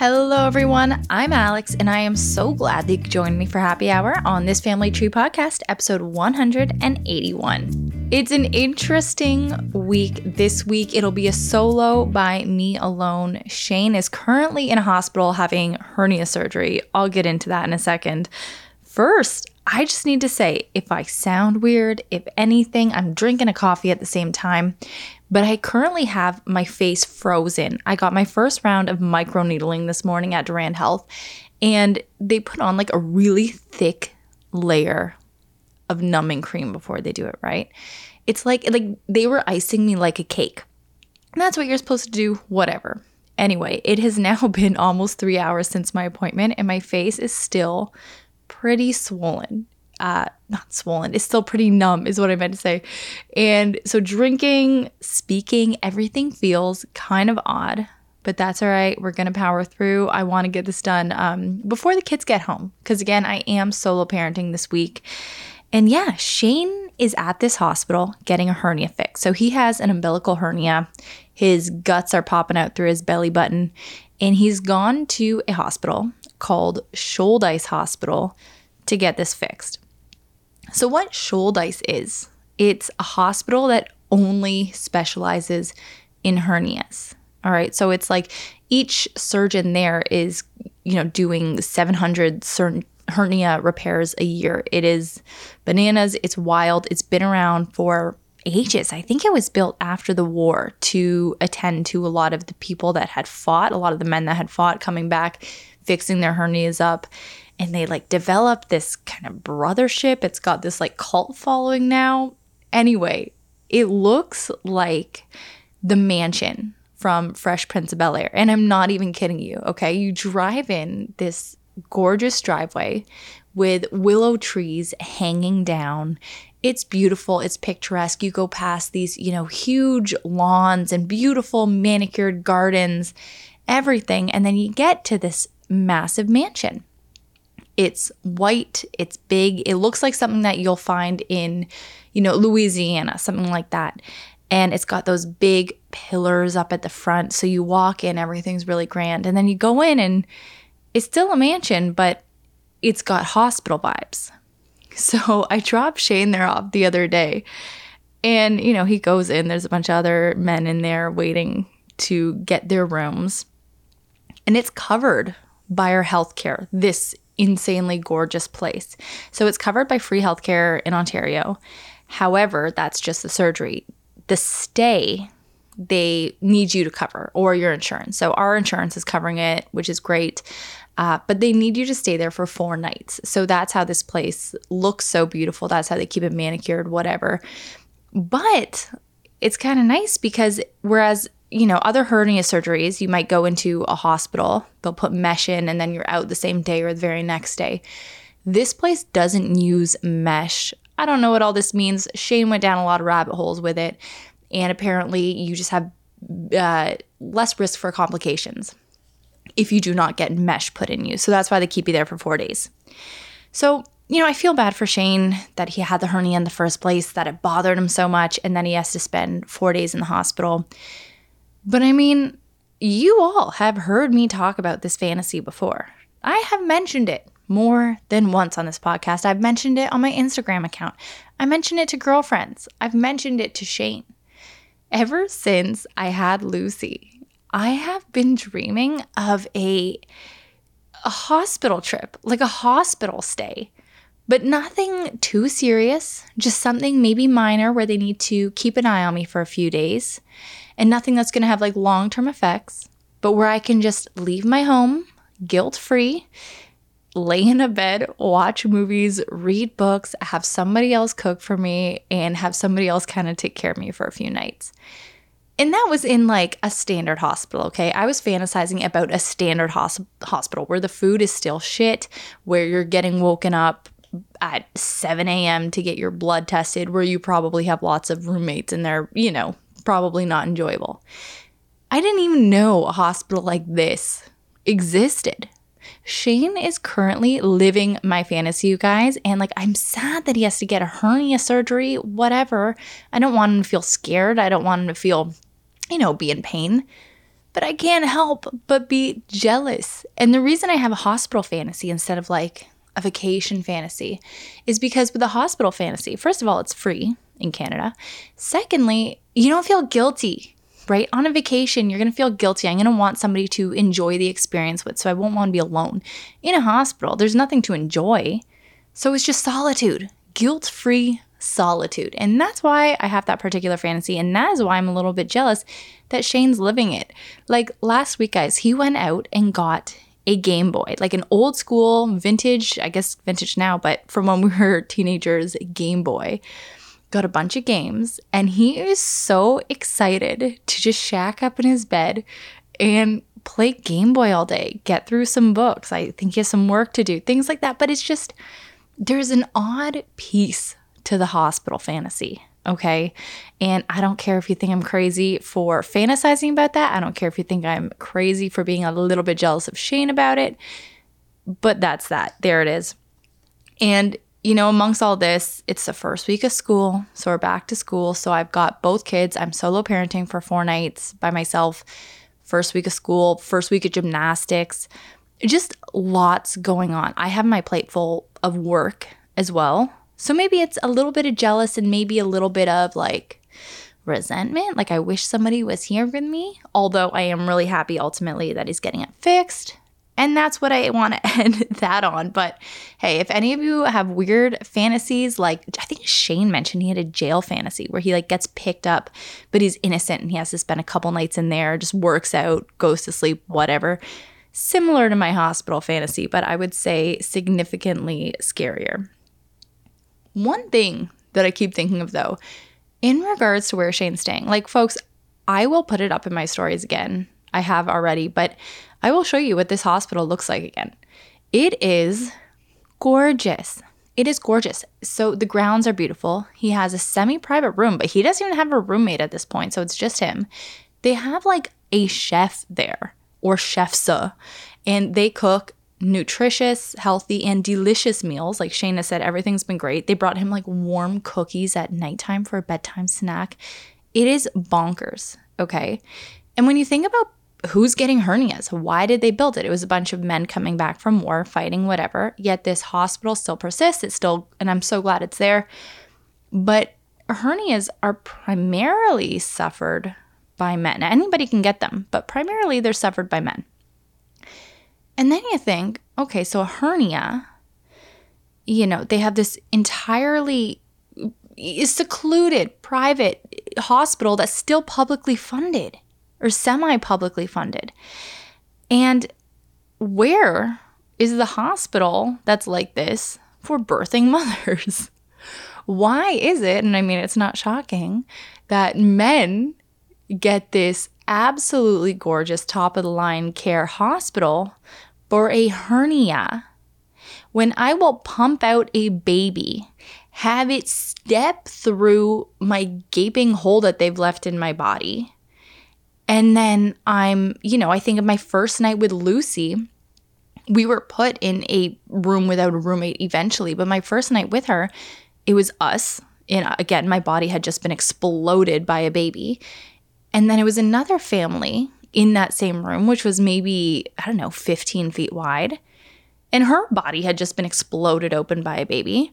Hello, everyone. I'm Alex, and I am so glad that you could join me for Happy Hour on this Family Tree podcast, episode 181. It's an interesting week this week. It'll be a solo by me alone. Shane is currently in a hospital having hernia surgery. I'll get into that in a second. First, I just need to say if I sound weird, if anything, I'm drinking a coffee at the same time but I currently have my face frozen. I got my first round of microneedling this morning at Durand Health, and they put on like a really thick layer of numbing cream before they do it, right? It's like like they were icing me like a cake. And that's what you're supposed to do, whatever. Anyway, it has now been almost 3 hours since my appointment and my face is still pretty swollen uh, not swollen, it's still pretty numb, is what I meant to say. And so, drinking, speaking, everything feels kind of odd, but that's all right. We're going to power through. I want to get this done um, before the kids get home because, again, I am solo parenting this week. And yeah, Shane is at this hospital getting a hernia fix. So, he has an umbilical hernia. His guts are popping out through his belly button, and he's gone to a hospital called Shouldice Hospital to get this fixed. So, what Shouldice is, it's a hospital that only specializes in hernias. All right. So, it's like each surgeon there is, you know, doing 700 certain hernia repairs a year. It is bananas. It's wild. It's been around for ages. I think it was built after the war to attend to a lot of the people that had fought, a lot of the men that had fought coming back, fixing their hernias up and they like develop this kind of brothership. It's got this like cult following now. Anyway, it looks like the mansion from Fresh Prince of Bel Air. And I'm not even kidding you, okay? You drive in this gorgeous driveway with willow trees hanging down. It's beautiful, it's picturesque. You go past these, you know, huge lawns and beautiful manicured gardens, everything. And then you get to this massive mansion. It's white, it's big. It looks like something that you'll find in, you know, Louisiana, something like that. And it's got those big pillars up at the front. So you walk in, everything's really grand. And then you go in and it's still a mansion, but it's got hospital vibes. So I dropped Shane there off the other day. And, you know, he goes in, there's a bunch of other men in there waiting to get their rooms. And it's covered by our healthcare. This insanely gorgeous place. So it's covered by free healthcare in Ontario. However, that's just the surgery. The stay they need you to cover or your insurance. So our insurance is covering it, which is great. Uh, but they need you to stay there for four nights. So that's how this place looks so beautiful. That's how they keep it manicured, whatever. But it's kind of nice because whereas you know, other hernia surgeries, you might go into a hospital, they'll put mesh in, and then you're out the same day or the very next day. This place doesn't use mesh. I don't know what all this means. Shane went down a lot of rabbit holes with it, and apparently, you just have uh, less risk for complications if you do not get mesh put in you. So that's why they keep you there for four days. So, you know, I feel bad for Shane that he had the hernia in the first place, that it bothered him so much, and then he has to spend four days in the hospital. But I mean, you all have heard me talk about this fantasy before. I have mentioned it more than once on this podcast. I've mentioned it on my Instagram account. I mentioned it to girlfriends. I've mentioned it to Shane. Ever since I had Lucy, I have been dreaming of a a hospital trip, like a hospital stay. But nothing too serious, just something maybe minor where they need to keep an eye on me for a few days and nothing that's going to have like long term effects, but where I can just leave my home guilt free, lay in a bed, watch movies, read books, have somebody else cook for me, and have somebody else kind of take care of me for a few nights. And that was in like a standard hospital, okay? I was fantasizing about a standard hos- hospital where the food is still shit, where you're getting woken up at 7 a.m. to get your blood tested, where you probably have lots of roommates and they're, you know, probably not enjoyable. I didn't even know a hospital like this existed. Shane is currently living my fantasy, you guys, and like I'm sad that he has to get a hernia surgery, whatever. I don't want him to feel scared. I don't want him to feel, you know, be in pain. but I can't help but be jealous. And the reason I have a hospital fantasy instead of like a vacation fantasy is because with a hospital fantasy, first of all, it's free in Canada. Secondly, you don't feel guilty, right? On a vacation, you're going to feel guilty. I'm going to want somebody to enjoy the experience with, so I won't want to be alone. In a hospital, there's nothing to enjoy. So it's just solitude, guilt free solitude. And that's why I have that particular fantasy. And that is why I'm a little bit jealous that Shane's living it. Like last week, guys, he went out and got a Game Boy, like an old school vintage, I guess vintage now, but from when we were teenagers, Game Boy. Got a bunch of games, and he is so excited to just shack up in his bed and play Game Boy all day, get through some books. I think he has some work to do, things like that. But it's just, there's an odd piece to the hospital fantasy. Okay. And I don't care if you think I'm crazy for fantasizing about that. I don't care if you think I'm crazy for being a little bit jealous of Shane about it. But that's that. There it is. And, you know, amongst all this, it's the first week of school. So we're back to school. So I've got both kids. I'm solo parenting for four nights by myself. First week of school, first week of gymnastics. Just lots going on. I have my plate full of work as well. So maybe it's a little bit of jealous and maybe a little bit of like resentment. Like I wish somebody was here with me. Although I am really happy ultimately that he's getting it fixed. And that's what I want to end that on. But hey, if any of you have weird fantasies, like I think Shane mentioned he had a jail fantasy where he like gets picked up, but he's innocent and he has to spend a couple nights in there, just works out, goes to sleep, whatever. Similar to my hospital fantasy, but I would say significantly scarier. One thing that I keep thinking of though, in regards to where Shane's staying, like folks, I will put it up in my stories again. I have already, but I will show you what this hospital looks like again. It is gorgeous. It is gorgeous. So the grounds are beautiful. He has a semi private room, but he doesn't even have a roommate at this point. So it's just him. They have like a chef there or chefs, and they cook nutritious, healthy, and delicious meals. Like Shayna said, everything's been great. They brought him like warm cookies at nighttime for a bedtime snack. It is bonkers, okay? And when you think about who's getting hernias, why did they build it? It was a bunch of men coming back from war, fighting, whatever. Yet this hospital still persists. It's still, and I'm so glad it's there. But hernias are primarily suffered by men. Now, anybody can get them, but primarily they're suffered by men. And then you think, okay, so a hernia, you know, they have this entirely secluded private hospital that's still publicly funded or semi publicly funded. And where is the hospital that's like this for birthing mothers? Why is it, and I mean, it's not shocking, that men get this absolutely gorgeous top of the line care hospital for a hernia, when I will pump out a baby, have it step through my gaping hole that they've left in my body. And then I'm, you know, I think of my first night with Lucy. We were put in a room without a roommate eventually, but my first night with her, it was us. And again, my body had just been exploded by a baby. And then it was another family in that same room, which was maybe, I don't know, 15 feet wide. And her body had just been exploded open by a baby.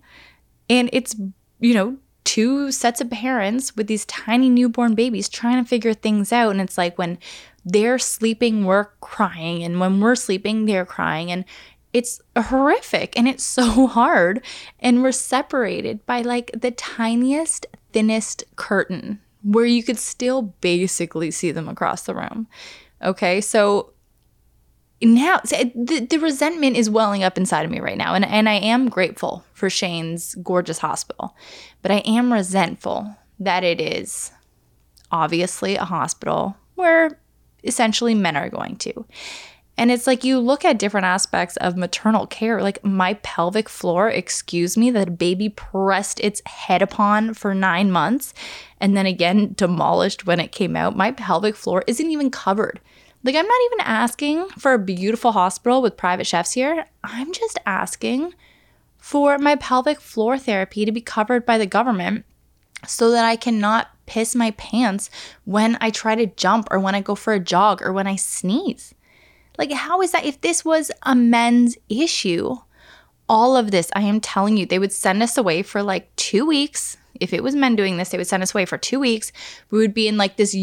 And it's, you know, two sets of parents with these tiny newborn babies trying to figure things out. And it's like when they're sleeping, we're crying. And when we're sleeping, they're crying. And it's horrific and it's so hard. And we're separated by like the tiniest, thinnest curtain where you could still basically see them across the room. Okay, so now the, the resentment is welling up inside of me right now. And, and I am grateful for Shane's gorgeous hospital, but I am resentful that it is obviously a hospital where essentially men are going to. And it's like you look at different aspects of maternal care, like my pelvic floor, excuse me, that a baby pressed its head upon for nine months and then again demolished when it came out. My pelvic floor isn't even covered. Like, I'm not even asking for a beautiful hospital with private chefs here. I'm just asking for my pelvic floor therapy to be covered by the government so that I cannot piss my pants when I try to jump or when I go for a jog or when I sneeze. Like, how is that? If this was a men's issue, all of this, I am telling you, they would send us away for like two weeks. If it was men doing this, they would send us away for two weeks. We would be in like this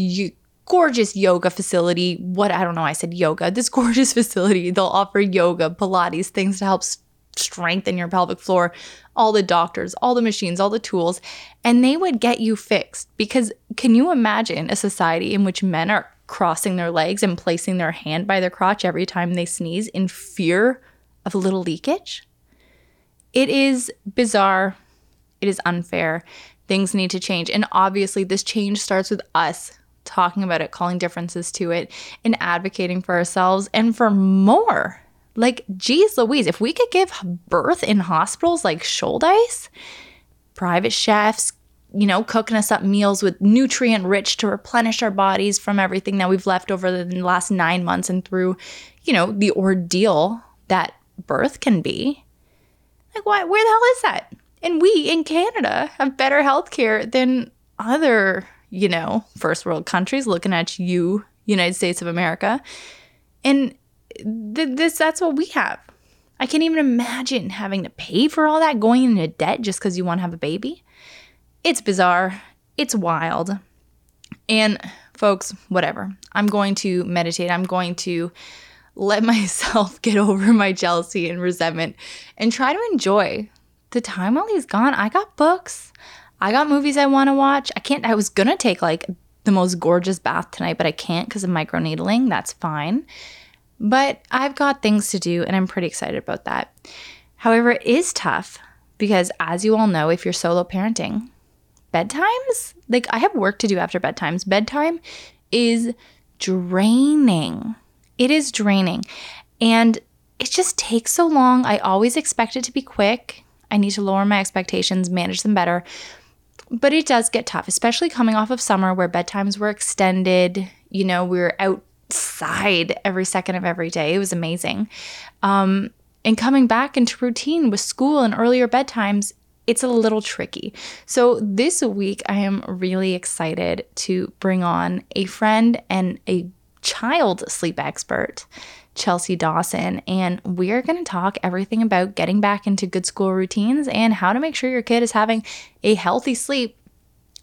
gorgeous yoga facility. What I don't know, I said yoga. This gorgeous facility. They'll offer yoga, Pilates, things to help strengthen your pelvic floor, all the doctors, all the machines, all the tools, and they would get you fixed. Because can you imagine a society in which men are crossing their legs and placing their hand by their crotch every time they sneeze in fear of a little leakage? It is bizarre. It is unfair. Things need to change. And obviously, this change starts with us talking about it, calling differences to it, and advocating for ourselves and for more. Like, geez Louise, if we could give birth in hospitals like Shouldice, private chefs, you know, cooking us up meals with nutrient rich to replenish our bodies from everything that we've left over the last nine months and through, you know, the ordeal that birth can be. Like, why, where the hell is that? And we in Canada have better healthcare than other you know, first world countries looking at you, United States of America. And th- this that's what we have. I can't even imagine having to pay for all that, going into debt just because you want to have a baby. It's bizarre. It's wild. And folks, whatever. I'm going to meditate. I'm going to let myself get over my jealousy and resentment and try to enjoy the time while he's gone. I got books. I got movies I want to watch. I can't, I was going to take like the most gorgeous bath tonight, but I can't because of microneedling. That's fine. But I've got things to do and I'm pretty excited about that. However, it is tough because, as you all know, if you're solo parenting, bedtimes, like I have work to do after bedtimes. Bedtime is draining. It is draining. And it just takes so long. I always expect it to be quick. I need to lower my expectations, manage them better. But it does get tough, especially coming off of summer where bedtimes were extended. You know, we were outside every second of every day. It was amazing. Um, and coming back into routine with school and earlier bedtimes, it's a little tricky. So, this week, I am really excited to bring on a friend and a child sleep expert Chelsea Dawson, and we're going to talk everything about getting back into good school routines and how to make sure your kid is having a healthy sleep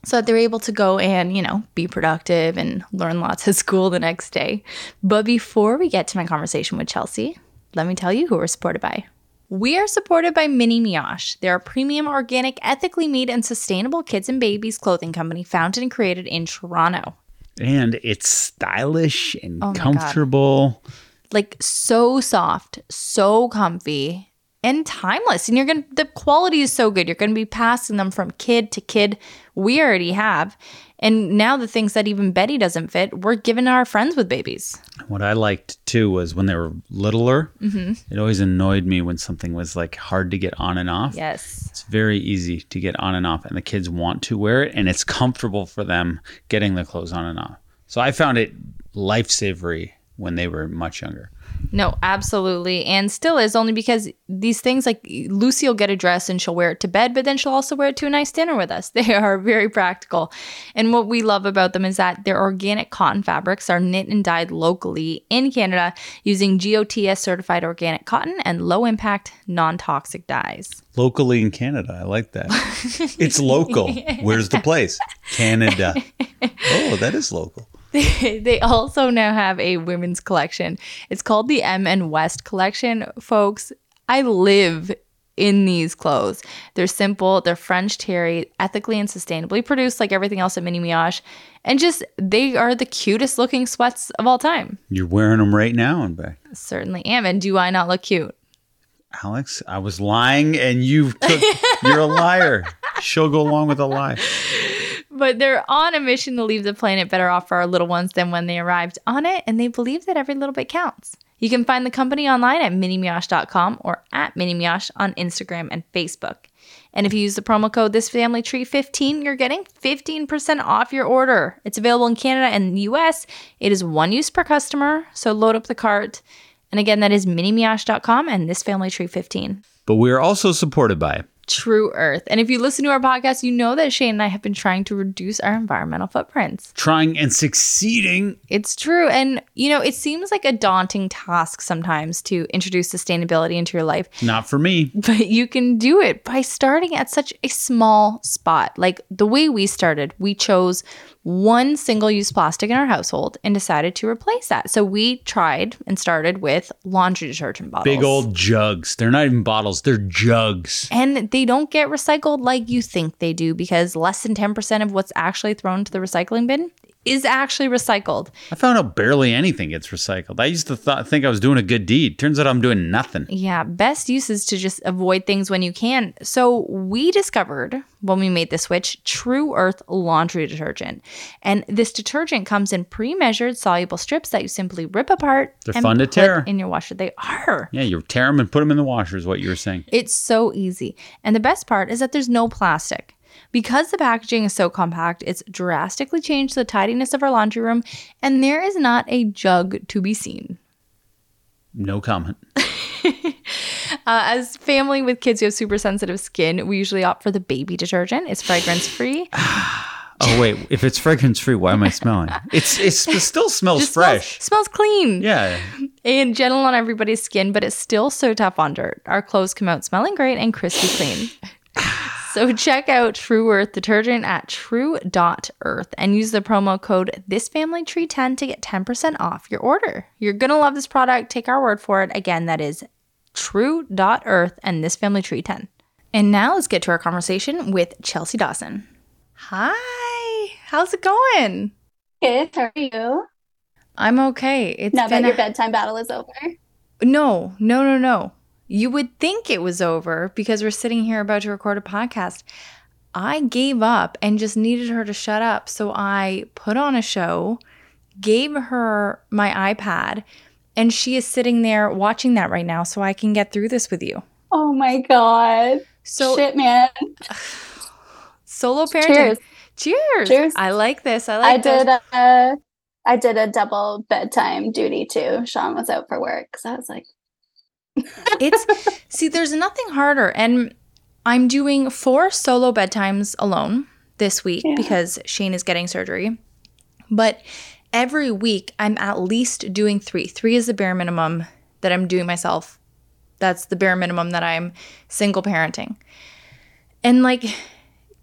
so that they're able to go and, you know, be productive and learn lots at school the next day. But before we get to my conversation with Chelsea, let me tell you who we're supported by. We are supported by Mini Mioche. They're a premium, organic, ethically made, and sustainable kids and babies clothing company founded and created in Toronto. And it's stylish and oh comfortable. God like so soft, so comfy, and timeless. And you're going to, the quality is so good. You're going to be passing them from kid to kid. We already have. And now the things that even Betty doesn't fit, we're giving our friends with babies. What I liked too was when they were littler, mm-hmm. it always annoyed me when something was like hard to get on and off. Yes. It's very easy to get on and off, and the kids want to wear it, and it's comfortable for them getting the clothes on and off. So I found it lifesavery when they were much younger. No, absolutely. And still is only because these things like Lucy will get a dress and she'll wear it to bed, but then she'll also wear it to a nice dinner with us. They are very practical. And what we love about them is that their organic cotton fabrics are knit and dyed locally in Canada using GOTS certified organic cotton and low impact, non toxic dyes. Locally in Canada. I like that. it's local. Where's the place? Canada. Oh, that is local. they also now have a women's collection. It's called the M and West collection. Folks, I live in these clothes. They're simple, they're French terry, ethically and sustainably produced like everything else at Mini Mioche. And just they are the cutest looking sweats of all time. You're wearing them right now and back. Certainly am. And do I not look cute? Alex, I was lying and you took you're a liar. She'll go along with a lie but they're on a mission to leave the planet better off for our little ones than when they arrived on it, and they believe that every little bit counts. You can find the company online at minimioche.com or at minimioche on Instagram and Facebook. And if you use the promo code thisfamilytree15, you're getting 15% off your order. It's available in Canada and the US. It is one use per customer, so load up the cart. And again, that is minimioche.com and thisfamilytree15. But we are also supported by Tru Earth. And if you listen to our podcast, you know that Shane and I have been trying to reduce our environmental footprints. Trying and succeeding. It's true. And, you know, it seems like a daunting task sometimes to introduce sustainability into your life, Not for me. but you can do it by starting at such a small spot. Like the way we started, we chose one single use plastic in our household and decided to replace that. So we tried and started with laundry detergent bottles. Big old jugs. They're not even bottles, they're jugs. And they don't get recycled like you think they do because less than 10% of what's actually thrown to the recycling bin is actually recycled. I found out barely anything gets recycled. I used to th- think I was doing a good deed. Turns out I'm doing nothing. Yeah, best use is to just avoid things when you can. So we discovered when we made the switch Tru Earth laundry detergent. And this detergent comes in pre-measured soluble strips that you simply rip apart They're and fun to put tear. in your washer. They are. Yeah, you tear them and put them in the washer, is what you were saying. It's so easy. And the best part is that there's no plastic. Because the packaging is so compact, it's drastically changed the tidiness of our laundry room, and there is not a jug to be seen. No comment. Uh, as family with kids who have super sensitive skin, we usually opt for the baby detergent. It's fragrance free. Oh wait, if it's fragrance free, why am I smelling? It's it's it still smells Just fresh. Smells, smells clean Yeah. and gentle on everybody's skin, but it's still so tough on dirt. Our clothes come out smelling great and crispy clean. so check out Tru Earth detergent at tru.earth and use the promo code thisfamilytree10 to get 10% off your order. You're going to love this product. Take our word for it. Again, that is tru.earth and thisfamilytree10. And now let's get to our conversation with Chelsea Dawson. Hi, how's it going? Good. How are you? I'm okay. It's now been that a- your bedtime battle is over. No, no, no, no. You would think it was over because we're sitting here about to record a podcast. I gave up and just needed her to shut up. So I put on a show, gave her my iPad, and she is sitting there watching that right now so I can get through this with you. Oh my god. So Shit, man. solo parenting. Cheers. Cheers. Cheers. I like this. I I like this. did a I did a double bedtime duty too. Sean was out for work, so I was like, it's see there's nothing harder and i'm doing four solo bedtimes alone this week Yeah. because shane is getting surgery. But every week i'm at least doing three. Three is the bare minimum that i'm doing myself. That's the bare minimum that i'm single parenting. And like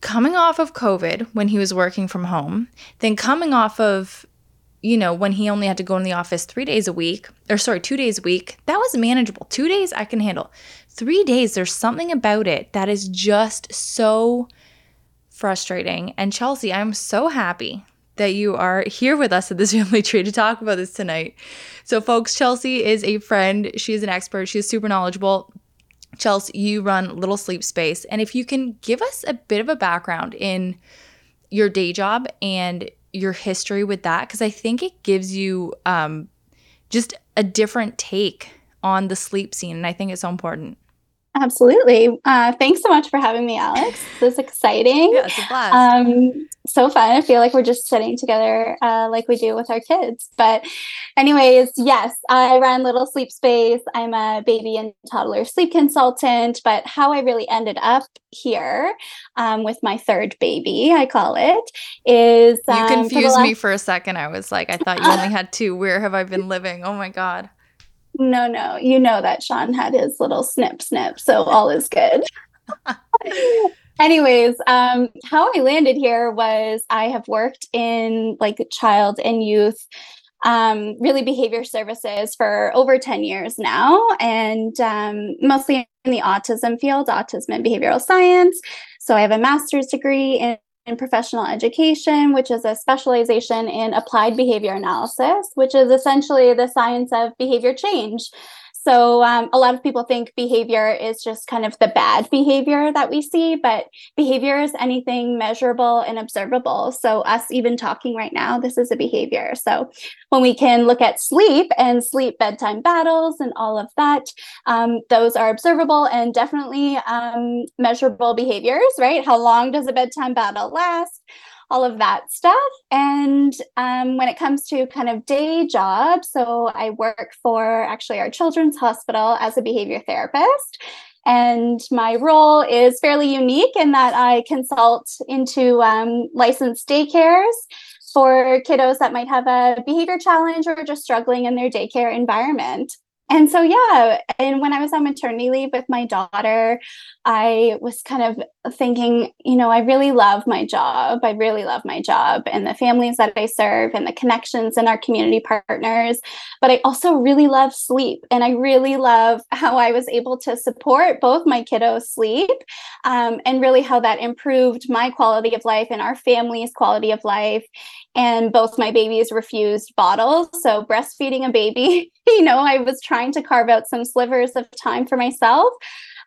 coming off of covid when he was working from home then coming off of you know, when he only had to go in the office three days a week, or sorry, two days a week, that was manageable. Two days I can handle. Three days, there's something about it that is just so frustrating. And Chelsea, I'm so happy that you are here with us at this family tree to talk about this tonight. So, folks, Chelsea is a friend. She is an expert. She is super knowledgeable. Chelsea, you run Little Sleep Space. And if you can give us a bit of a background in your day job and your history with that, because I think it gives you um, just a different take on the sleep scene. And I think it's so important. Absolutely. Uh, thanks so much for having me, Alex. This is exciting. Yeah, it's a blast. um so fun i feel like we're just sitting together uh, like we do with our kids but anyways yes i run little sleep space i'm a baby and toddler sleep consultant but how i really ended up here um, with my third baby i call it is you um, for the confused me for a second. I was like, I thought you only had two. Where have I been living? Oh my God. No no you know that sean had his little snip snip so all is good. Anyways um how i landed here was i have worked in like child and youth um really behavior services for over 10 years now and um mostly in the autism field autism and behavioral science. So i have a master's degree in in professional education, which is a specialization in applied behavior analysis, which is essentially the science of behavior change. So, um, a lot of people think behavior is just kind of the bad behavior that we see, but behavior is anything measurable and observable. So, us even talking right now, this is a behavior. So, when we can look at sleep and sleep bedtime battles and all of that, um, those are observable and definitely um, measurable behaviors, right? How long does a bedtime battle last? All of that stuff. And um, when it comes to kind of day job, so I work for actually our children's hospital as a behavior therapist. And my role is fairly unique in that I consult into um, licensed daycares for kiddos that might have a behavior challenge or just struggling in their daycare environment and so yeah and when i was on maternity leave with my daughter i was kind of thinking you know i really love my job. I really love my job and the families that i serve and the connections and our community partners but i also really love sleep. And i really love how i was able to support both my kiddos sleep um, and really how that improved my quality of life and our family's quality of life and both my babies refused bottles. So breastfeeding a baby you know i was trying to carve out some slivers of time for myself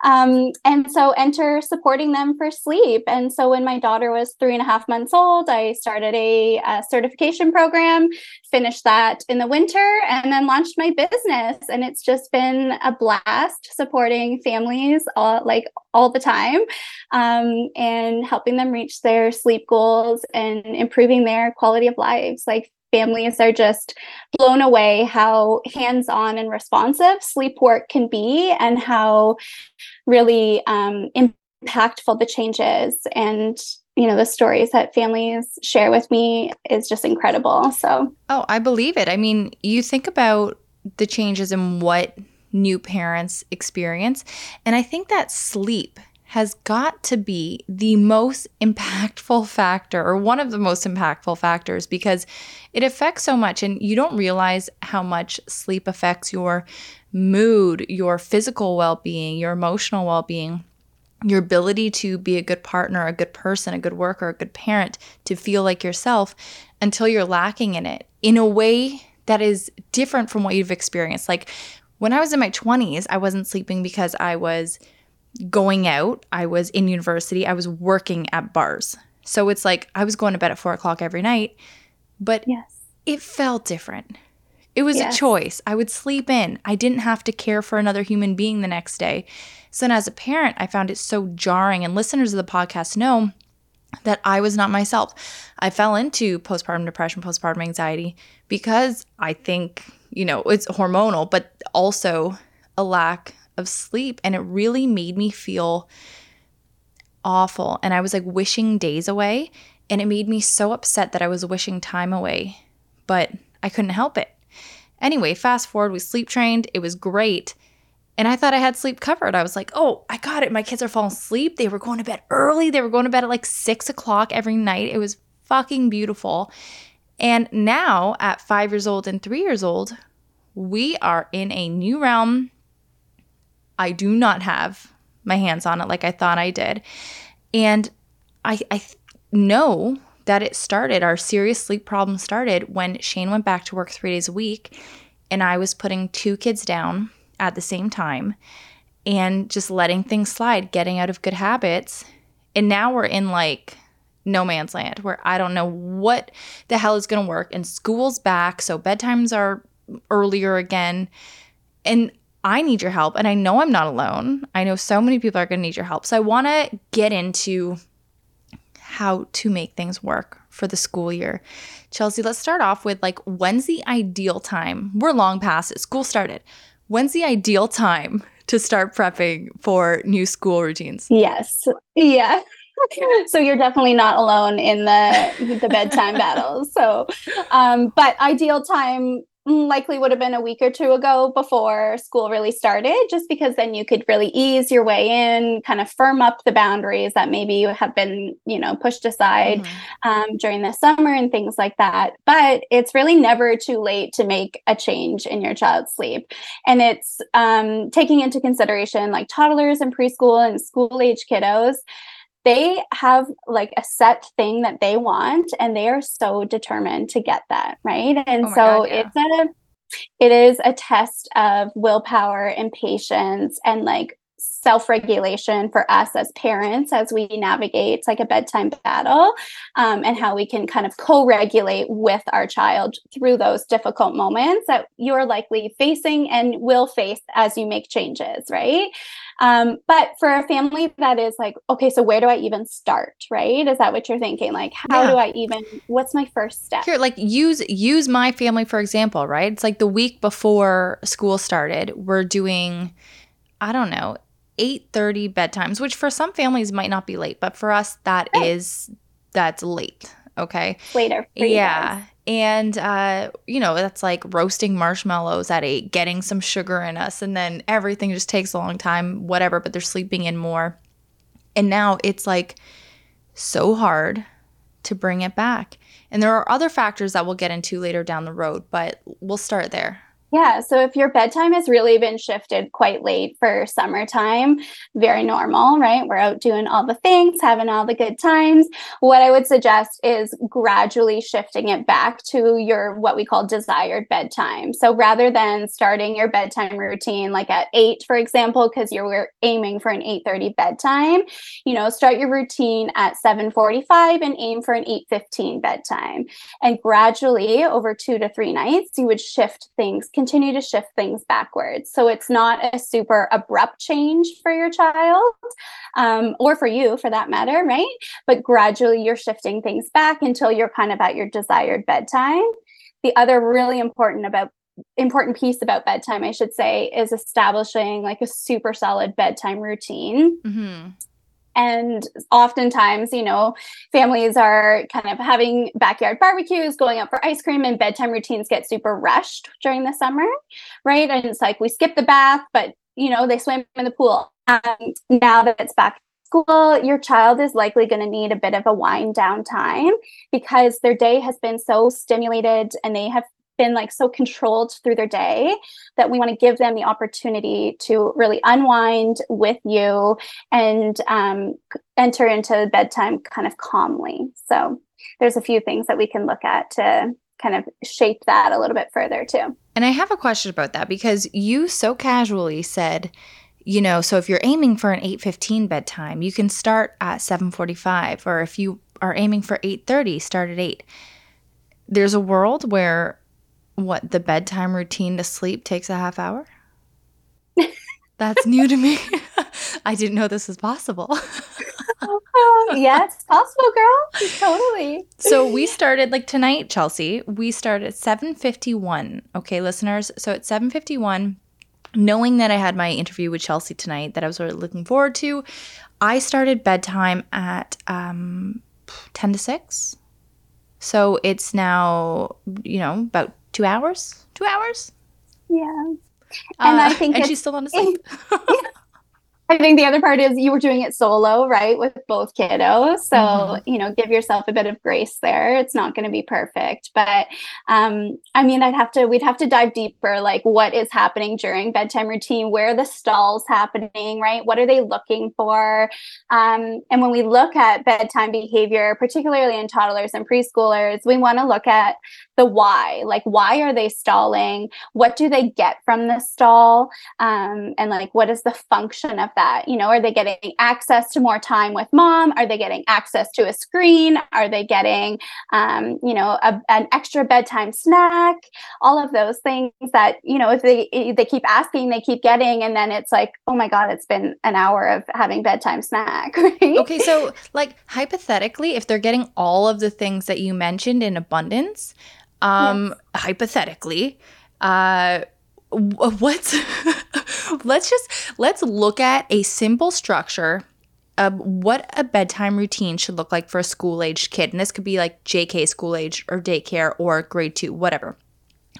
um, and so enter supporting them for sleep. And so when my daughter was three and a half months old, I started a, a certification program, finished that in the winter, and then launched my business. And it's just been a blast supporting families all like all the time um, and helping them reach their sleep goals and improving their quality of lives. Like families are just blown away how hands on and responsive sleep work can be and how really um, impactful the changes and you know the stories that families share with me is just incredible. So oh i believe it. I mean you think about the changes in what new parents experience and i think that sleep has got to be the most impactful factor or one of the most impactful factors because it affects so much and you don't realize how much sleep affects your mood, your physical well-being, your emotional well-being your ability to be a good partner, a good person, a good worker, a good parent, to feel like yourself until you're lacking in it in a way that is different from what you've experienced. Like when I was in my 20s, I wasn't sleeping because I was going out, I was in university, I was working at bars. So it's like I was going to bed at four o'clock every night, but yes. it felt different. It was yes. a choice. I would sleep in. I didn't have to care for another human being the next day. So, as a parent, I found it so jarring. And listeners of the podcast know that I was not myself. I fell into postpartum depression, postpartum anxiety because I think, you know, it's hormonal, but also a lack of sleep. And it really made me feel awful. And I was like wishing days away. And it made me so upset that I was wishing time away, but I couldn't help it. Anyway, fast forward, we sleep trained. It was great. And I thought I had sleep covered. I was like, oh, I got it. My kids are falling asleep. They were going to bed early. They were going to bed at like six o'clock every night. It was fucking beautiful. And now at five years old and three years old, we are in a new realm I do not have my hands on it like I thought I did. And I, I know that it started, our serious sleep problem started when Shane went back to work three days a week and I was putting two kids down at the same time and just letting things slide, getting out of good habits. And now we're in like no man's land where I don't know what the hell is going to work. And school's back, so bedtimes are earlier again. And I need your help. And I know I'm not alone. I know so many people are going to need your help. So I want to get into how to make things work for the school year. Chelsea, let's start off with like, when's the ideal time? We're long past it, school started. When's the ideal time to start prepping for new school routines? Yes. Yeah. so you're definitely not alone in the the bedtime battles. So, um, but ideal time likely would have been a week or two ago before school really started, just because then you could really ease your way in, kind of firm up the boundaries that maybe you have been, you know, pushed aside mm-hmm. um, during the summer and things like that. But it's really never too late to make a change in your child's sleep. And it's um, taking into consideration like toddlers and preschool and school age kiddos they have like a set thing that they want and they are so determined to get that right and oh so God, yeah. it's a it is a test of willpower and patience and like self-regulation for us as parents as we navigate like a bedtime battle um, and how we can kind of co-regulate with our child through those difficult moments that you're likely facing and will face as you make changes right? Um, but for a family that is like okay so where do i even start? Right? Is that what you're thinking? Like how yeah. do i even what's my first step? Here like use use my family for example right? It's like the week before school started we're doing i don't know 8:30 bedtimes, which for some families might not be late, but for us that Right. is that's late. Okay. Later. Yeah. And uh, you know, that's like roasting marshmallows at eight, getting some sugar in us, and then everything just takes a long time, whatever, but they're sleeping in more. And now it's like so hard to bring it back. And there are other factors that we'll get into later down the road, but we'll start there. Yeah. So if your bedtime has really been shifted quite late for summertime, very normal, right? We're out doing all the things, having all the good times. What I would suggest is gradually shifting it back to your what we call desired bedtime. So rather than starting your bedtime routine like at eight, for example, because you're aiming for an 8:30 bedtime, you know, start your routine at 7:45 and aim for an 8:15 bedtime. And gradually over two to three nights, you would shift things, continue to shift things backwards. So it's not a super abrupt change for your child um, or for you for that matter, right? But gradually you're shifting things back until you're kind of at your desired bedtime. The other really important about important piece about bedtime i should say is establishing like a super solid bedtime routine Mm-hmm. And oftentimes, you know, families are kind of having backyard barbecues, going out for ice cream, and bedtime routines get super rushed during the summer, right? And it's like we skip the bath, but, you know, they swim in the pool. Um, now that it's back to school, your child is likely going to need a bit of a wind down time because their day has been so stimulated and they have been like so controlled through their day that we want to give them the opportunity to really unwind with you and um, enter into bedtime kind of calmly. So there's a few things that we can look at to kind of shape that a little bit further too. And I have a question about that because you so casually said, you know, so if you're aiming for an 8:15 bedtime, you can start at 7:45 or if you are aiming for 8:30, start at 8. There's a world where what the bedtime routine to sleep takes a half hour? That's new to me. I didn't know this was possible. Oh, yes, possible, girl. Totally. So we started like tonight, Chelsea. We started at 7:51. Okay, listeners. So at 7:51, knowing that I had my interview with Chelsea tonight that I was really looking forward to, I started bedtime at um 10 to 6. So it's now, you know, about 2 hours. 2 hours? Yeah. And I Uh, think and she's still on asleep. I think the other part is you were doing it solo, right, with both kiddos. So, Mhm. you know, give yourself a bit of grace there. It's not going to be perfect, but um I mean, I'd have to we'd have to dive deeper like what is happening during bedtime routine, where are the stalls happening, right? What are they looking for? Um and when we look at bedtime behavior, particularly in toddlers and preschoolers, we want to look at the why. Like why are they stalling? What do they get from the stall? um, and like what is the function of that you know are they getting access to more time with mom? Are they getting access to a screen? Are they getting um, you know a, an extra bedtime snack? All of those things that you know if they if they keep asking they keep getting and then it's like oh my god it's been an hour of having bedtime snack right? Okay, so like hypothetically, if they're getting all of the things that you mentioned in abundance, um, hypothetically, uh, what's let's just let's look at a simple structure of what a bedtime routine should look like for a school aged kid, and this could be like JK school age or daycare or grade two, whatever.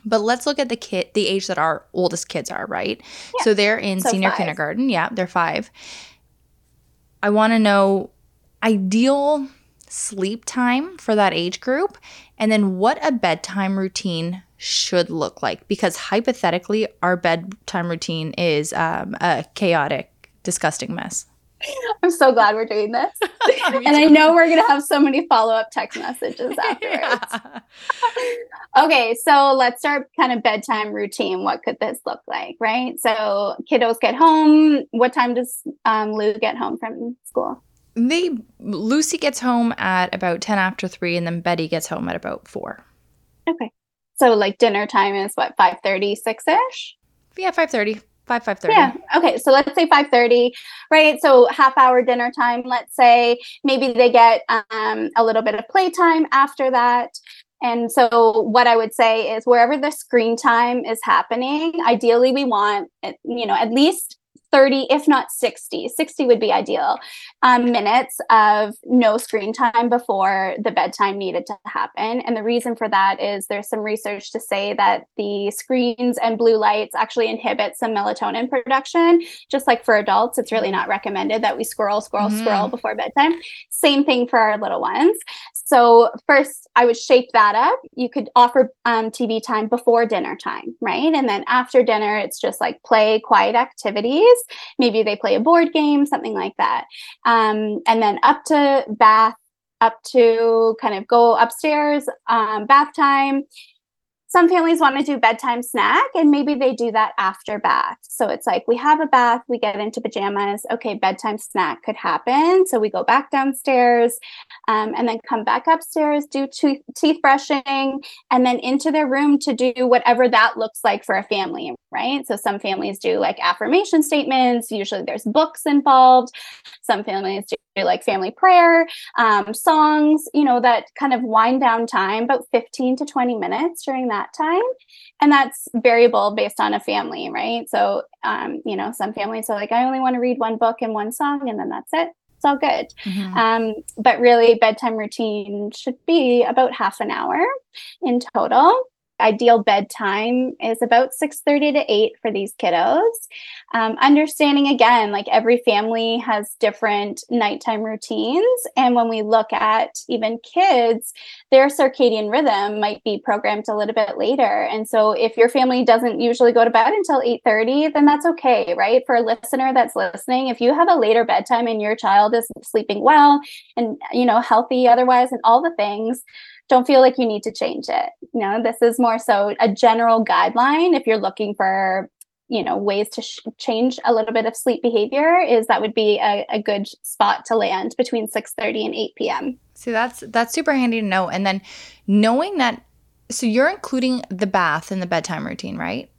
But let's look at the kid, the age that our oldest kids are, right? Yeah. So they're in So senior five. kindergarten. Yeah, they're five. I want to know ideal sleep time for that age group and then what a bedtime routine should look like because hypothetically our bedtime routine is um, a chaotic disgusting mess i'm so glad we're doing this and i know we're going to have so many follow-up text messages afterwards Yeah. Okay, so let's start kind of bedtime routine. What could this look like, right? So kiddos get home. What time does um, Lou get home from school? they lucy gets home at about 10 after 3 and then betty gets home at about 4 Okay, so like dinner time is what 5:30, 6ish. yeah 5.30 5 5.30 Yeah. Okay, so let's say 5:30, right? So half hour dinner time. Let's say maybe they get um, a little bit of playtime after that. And so, what I would say is wherever the screen time is happening, ideally we want, uh, you know, at least 30, if not 60, 60 would be ideal um, minutes of no screen time before the bedtime needed to happen. And the reason for that is there's some research to say that the screens and blue lights actually inhibit some melatonin production. Just like for adults, it's really not recommended that we scroll, scroll, mm. scroll before bedtime. Same thing for our little ones. So, first, I would shape that up. You could offer um, TV time before dinner time, right? And then after dinner, it's just like play quiet activities. Maybe they play a board game, something like that. Um, and then up to bath, up to kind of go upstairs, um, bath time some families want to do bedtime snack and maybe they do that after bath. So it's like we have a bath, we get into pajamas. Okay, bedtime snack could happen. So we go back downstairs um, and then come back upstairs, do tooth, teeth brushing, and then into their room to do whatever that looks like for a family, right? So some families do like affirmation statements. Usually there's books involved. Some families do like family prayer, um, songs, you know, that kind of wind down time, about 15 to 20 minutes during that time. And that's variable based on a family, right? So, um, you know, some families are like, I only want to read one book and one song, and then that's it. It's all good. Mm-hmm. Um, but really, bedtime routine should be about half an hour in total ideal bedtime is about 6.30 to 8 for these kiddos. Um, understanding again like every family has different nighttime routines. And when we look at even kids their circadian rhythm might be programmed a little bit later. And so if your family doesn't usually go to bed until 8.30 then that's okay right? For a listener that's listening if you have a later bedtime and your child is sleeping well and you know healthy otherwise and all the things don't feel like you need to change it. You know, this is more so a general guideline if you're looking for you know ways to sh- change a little bit of sleep behavior is that would be a, a good spot to land between 6.30 and 8 p.m see that's that's super handy to know and then knowing that so you're including the bath in the bedtime routine right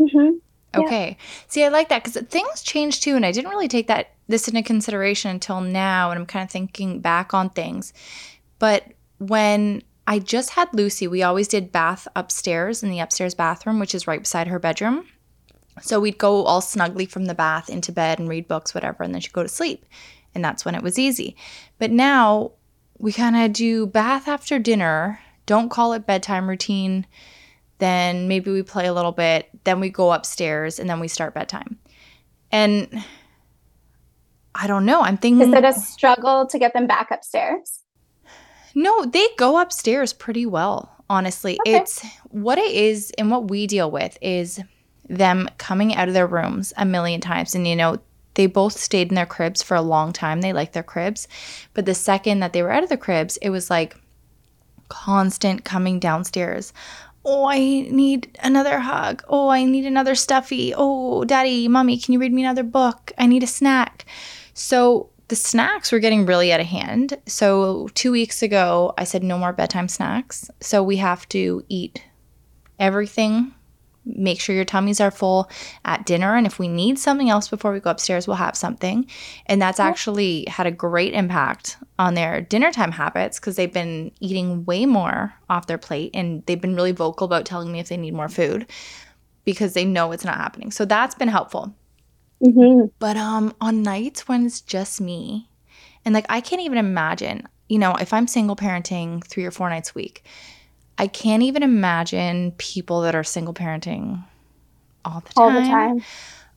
mm-hmm. okay yeah. see i like that because things change too and i didn't really take that this into consideration until now and i'm kind of thinking back on things but when I just had Lucy, we always did bath upstairs in the upstairs bathroom, which is right beside her bedroom. So we'd go all snugly from the bath into bed and read books, whatever, and then she'd go to sleep. And that's when it was easy. But now we kind of do bath after dinner, don't call it bedtime routine. Then maybe we play a little bit, then we go upstairs, and then we start bedtime. And I don't know. I'm thinking. Is it a struggle to get them back upstairs? No, they go upstairs pretty well, honestly. Okay. It's what it is and what we deal with is them coming out of their rooms a million times. And, you know, they both stayed in their cribs for a long time. They like their cribs. But the second that they were out of the cribs, it was like constant coming downstairs. Oh, I need another hug. Oh, I need another stuffy. Oh, daddy, mommy, can you read me another book? I need a snack. So the snacks were getting really out of hand. So, two weeks ago, I said no more bedtime snacks. So, we have to eat everything. Make sure your tummies are full at dinner. And if we need something else before we go upstairs, we'll have something. And that's actually had a great impact on their dinner time habits because they've been eating way more off their plate. And they've been really vocal about telling me if they need more food because they know it's not happening. So, that's been helpful. Mm-hmm. But um, on nights when it's just me, and like I can't even imagine, you know, if I'm single parenting three or four nights a week, I can't even imagine people that are single parenting all the time. All the time.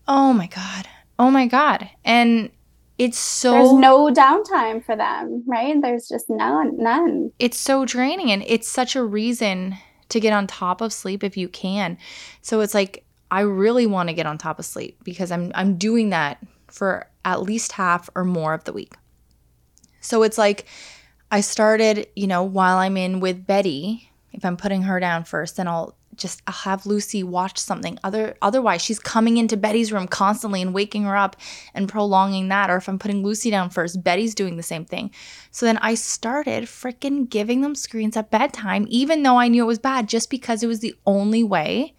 Oh my god. Oh my god. And it's so There's no downtime for them, right? There's just none none. It's so draining and it's such a reason to get on top of sleep if you can. So it's like I really want to get on top of sleep because I'm I'm doing that for at least half or more of the week. So it's like I started, you know, while I'm in with Betty, if I'm putting her down first, then I'll just I'll have Lucy watch something. Other otherwise she's coming into Betty's room constantly and waking her up and prolonging that. Or if I'm putting Lucy down first, Betty's doing the same thing. So then I started freaking giving them screens at bedtime, even though I knew it was bad, just because it was the only way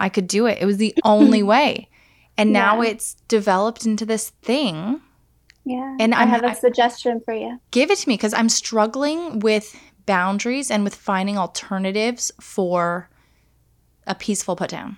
I could do it. It was the only way. And now yeah. it's developed into this thing. Yeah. And I have a suggestion for you. Give it to me because I'm struggling with boundaries and with finding alternatives for a peaceful put down.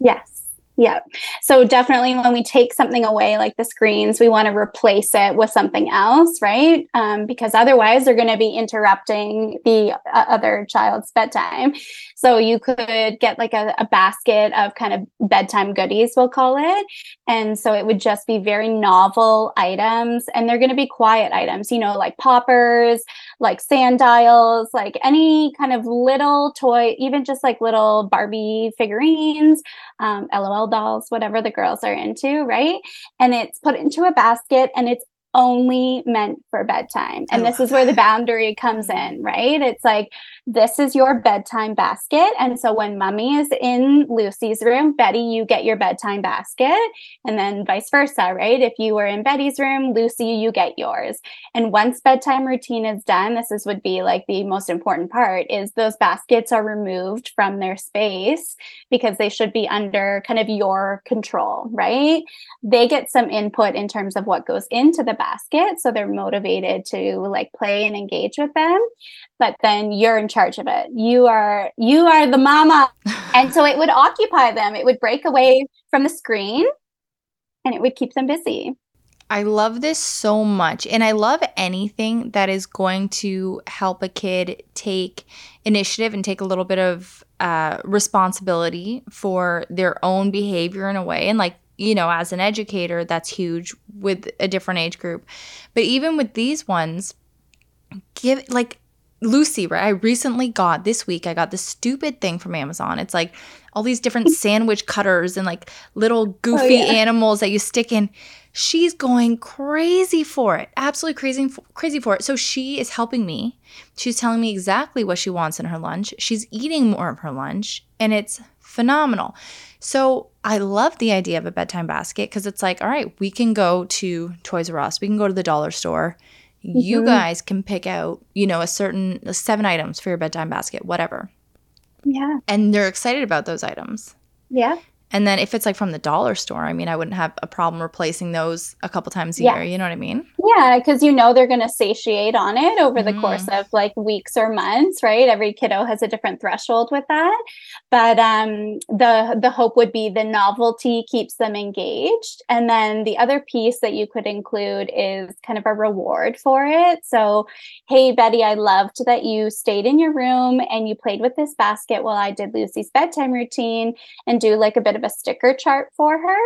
Yes. Yeah. So definitely when we take something away like the screens, we want to replace it with something else, right? Um, because otherwise they're going to be interrupting the uh, other child's bedtime. So you could get like a, a basket of kind of bedtime goodies, we'll call it. And so it would just be very novel items and they're going to be quiet items, you know, like poppers, like sand dials, like any kind of little toy, even just like little Barbie figurines, um, LOL dolls, whatever the girls are into, right? And it's put into a basket and it's only meant for bedtime. And this is where the boundary comes in, right? It's like, this is your bedtime basket. And so when mommy is in Lucy's room, Betty, you get your bedtime basket. And then vice versa, right? If you were in Betty's room, Lucy, you get yours. And once bedtime routine is done, this is would be like the most important part is those baskets are removed from their space because they should be under kind of your control, right? They get some input in terms of what goes into the basket. So they're motivated to like play and engage with them. But then you're in charge of it. You are you are the mama. and so it would occupy them. It would break away from the screen and it would keep them busy. I love this so much. And I love anything that is going to help a kid take initiative and take a little bit of uh, responsibility for their own behavior in a way. And like you know, as an educator, that's huge with a different age group. But even with these ones, give like Lucy, right? I recently got this week, I got this stupid thing from Amazon. It's like all these different sandwich cutters and like little oh, goofy oh, yeah. animals that you stick in. She's going crazy for it. Absolutely crazy crazy for it. So she is helping me. She's telling me exactly what she wants in her lunch. She's eating more of her lunch and it's phenomenal. So I love the idea of a bedtime basket because it's like, all right, we can go to Toys R Us, we can go to the dollar store. Mm-hmm. You guys can pick out, you know, a certain seven items for your bedtime basket, whatever. Yeah. And they're excited about those items. Yeah. And then if it's like from the dollar store, I mean, I wouldn't have a problem replacing those a couple times a yeah. year. You know what I mean? Yeah, because you know they're going to satiate on it over the mm. course of like weeks or months, right? Every kiddo has a different threshold with that, but um, the the hope would be the novelty keeps them engaged, and then the other piece that you could include is kind of a reward for it. So, hey Betty, I loved that you stayed in your room and you played with this basket while I did Lucy's bedtime routine, and do like a bit of a sticker chart for her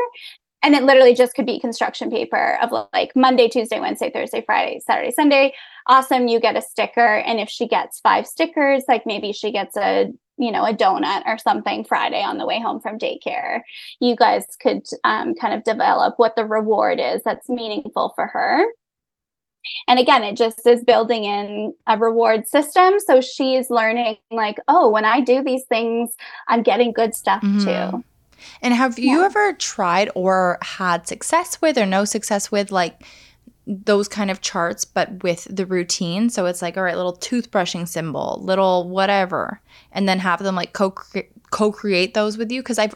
and it literally just could be construction paper of like Monday, Tuesday, Wednesday, Thursday, Friday, Saturday, Sunday. Awesome, you get a sticker. And if she gets five stickers, like maybe she gets a you know a donut or something Friday on the way home from daycare. You guys could um, kind of develop what the reward is that's meaningful for her. And again, it just is building in a reward system. So she's learning, like, oh, when I do these things, I'm getting good stuff mm-hmm. too. And have you yeah. ever tried or had success with or no success with like those kind of charts, but with the routine? So it's like, all right, little toothbrushing symbol, little whatever, and then have them like co co create those with you? Because I've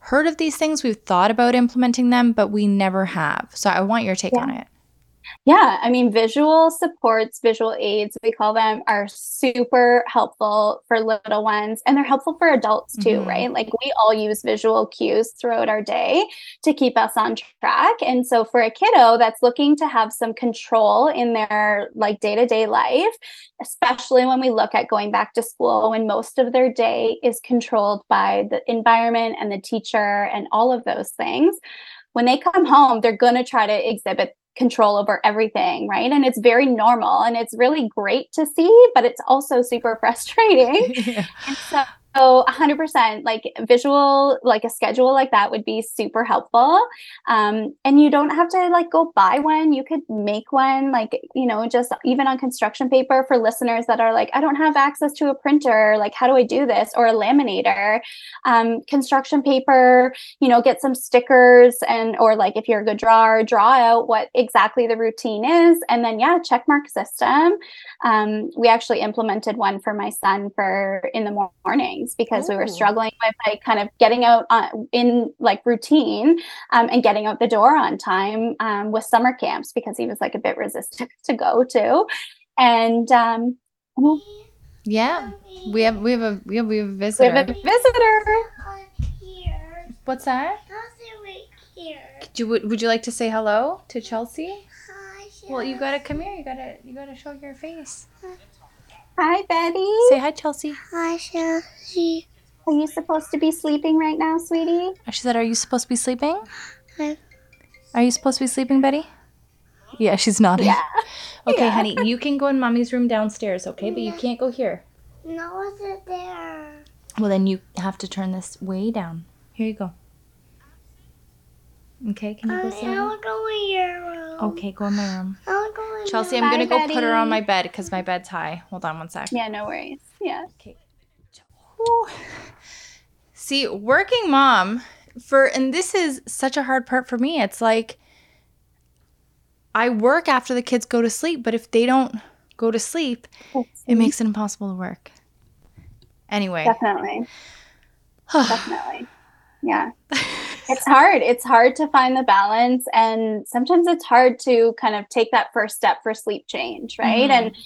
heard of these things, we've thought about implementing them, but we never have. So I want your take yeah. on it. Yeah, I mean, visual supports, visual aids, we call them, are super helpful for little ones and they're helpful for adults too, mm-hmm. right? Like we all use visual cues throughout our day to keep us on track. And so for a kiddo that's looking to have some control in their like day to day life, especially when we look at going back to school when most of their day is controlled by the environment and the teacher and all of those things when they come home, they're going to try to exhibit control over everything, right? And it's very normal and it's really great to see, but it's also super frustrating. yeah. And so so 100% like visual, like a schedule like that would be super helpful. Um, and you don't have to like go buy one. You could make one, like, you know, just even on construction paper for listeners that are like, I don't have access to a printer. Like, how do I do this? Or a laminator. Um, construction paper, you know, get some stickers and, or like if you're a good drawer, draw out what exactly the routine is. And then, yeah, check mark system. Um, we actually implemented one for my son for in the morning things because Ooh. we were struggling with like kind of getting out on, in like routine um, and getting out the door on time um, with summer camps because he was like a bit resistant to go to. And um, yeah, we have we have a we have, we have a visitor. We have a visitor. What's that? here. Do you, would you like to say hello to Chelsea? Hi, Well, you gotta come here. You gotta you gotta show your face. Hi, Betty. Say hi, Chelsea. Hi, Chelsea. Are you supposed to be sleeping right now, sweetie? She said, "Are you supposed to be sleeping? Hi. Are you supposed to be sleeping, Betty?" Yeah, she's nodding. Yeah. Okay, Yeah. honey, you can go in mommy's room downstairs, okay? But you can't go here. No, is it there? Well, then you have to turn this way down. Here you go. Okay, can you go um, sit down? want to go in your room. Okay, go in my room. I want to go in Chelsea, your I'm gonna Bye, go put her on my bed because my bed's high. Hold on one sec. Yeah, no worries. Yeah. Whew. See, working mom for and this is such a hard part for me. It's like I work after the kids go to sleep, but if they don't go to sleep, it makes it impossible to work. Anyway, Definitely. Definitely. Yeah. It's hard. It's hard to find the balance. And sometimes it's hard to kind of take that first step for sleep change, right? Mhm. And,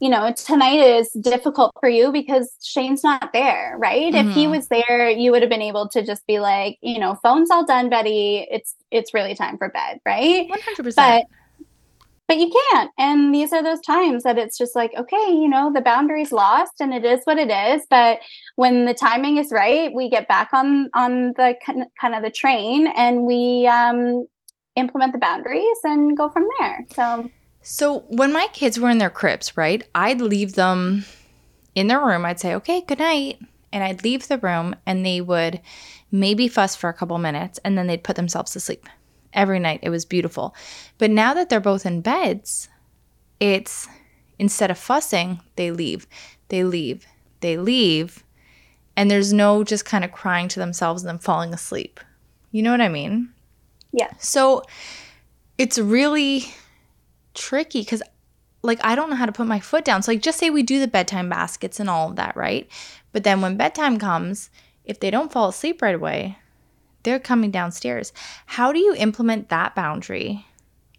you know, tonight is difficult for you because Shane's not there, right? If he Mhm. was there, you would have been able to just be like, you know, phone's all done, Betty. It's it's really time for bed, right? 100%. But but you can't. And these are those times that it's just like, okay, you know, the boundary's lost and it is what it is. But when the timing is right, we get back on on the kin- kind of the train and we um implement the boundaries and go from there. So So when my kids were in their cribs, right, I'd leave them in their room. I'd say, okay, good night. And I'd leave the room and they would maybe fuss for a couple minutes and then they'd put themselves to sleep. Every night. It was beautiful. But now that they're both in beds, it's instead of fussing, they leave, they leave, they leave. And there's no just kind of crying to themselves and then falling asleep. You know what I mean? Yeah. So it's really tricky because like I don't know how to put my foot down. So like just say we do the bedtime baskets and all of that, right? But then when bedtime comes, if they don't fall asleep right away, they're coming downstairs. How do you implement that boundary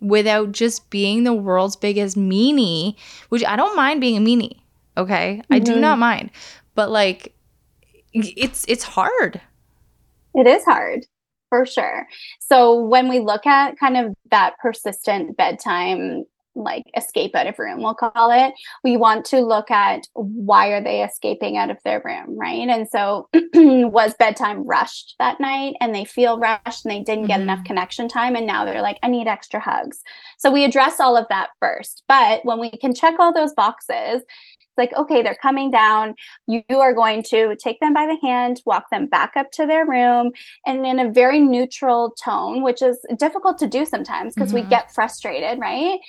without just being the world's biggest meanie, which I don't mind being a meanie, okay? I do Mhm. not mind. But like it's it's hard. It is hard for sure. So when we look at kind of that persistent bedtime like escape out of room we'll call it we want to look at why are they escaping out of their room right and so was bedtime rushed that night and they feel rushed and they didn't get enough Mhm. connection time and now they're like i need extra hugs so we address all of that first but when we can check all those boxes it's like okay they're coming down you are going to take them by the hand walk them back up to their room and in a very neutral tone, which is difficult to do sometimes because we Mhm. get frustrated, right?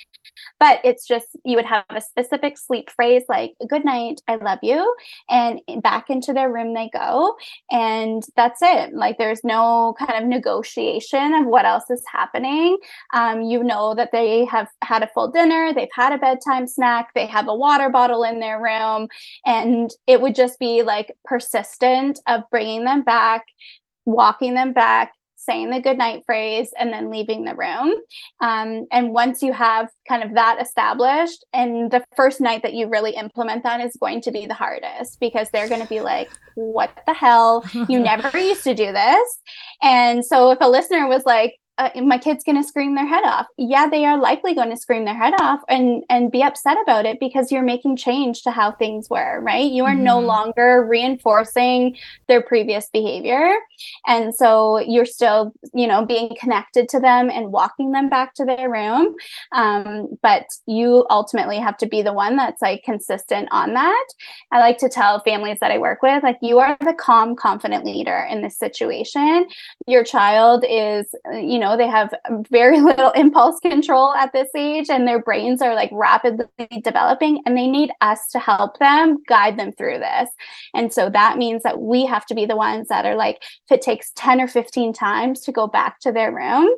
But it's just you would have a specific sleep phrase like "Good night, I love you," and back into their room they go, and that's it. Like there's no kind of negotiation of what else is happening. Um, you know that they have had a full dinner, they've had a bedtime snack, they have a water bottle in their room, and it would just be like persistent of bringing them back walking them back, saying the goodnight phrase, and then leaving the room. Um, and once you have kind of that established, and the first night that you really implement that is going to be the hardest because they're going to be like, what the hell? You never used to do this. And so if a listener was like, uh, my kid's going to scream their head off. Yeah, they are likely going to scream their head off and and be upset about it because you're making change to how things were, right? You are no Mhm. longer reinforcing their previous behavior. And so you're still, you know, being connected to them and walking them back to their room. Um, but you ultimately have to be the one that's like consistent on that. I like to tell families that I work with, like, you are the calm, confident leader in this situation. Your child is, you know, they have very little impulse control at this age and their brains are like rapidly developing and they need us to help them guide them through this. And so that means that we have to be the ones that are like, if it takes 10 or 15 times to go back to their room,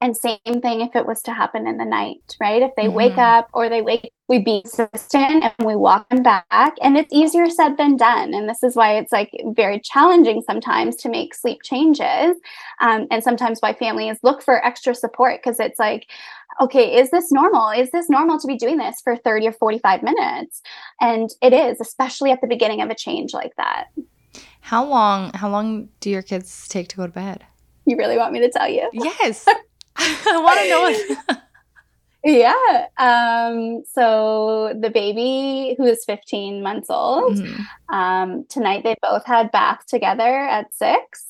and same thing if it was to happen in the night, right? If they wake Mhm. up or they wake, we be consistent and we walk them back. And it's easier said than done. And this is why it's like very challenging sometimes to make sleep changes. Um, and sometimes why families look for extra support because it's like, okay, is this normal? Is this normal to be doing this for 30 or 45 minutes? And it is, especially at the beginning of a change like that. How long how long do your kids take to go to bed? You really want me to tell you? Yes. I want to know. What- Yeah. Um, so the baby who is 15 months old, Mhm. um, tonight they both had bath together at six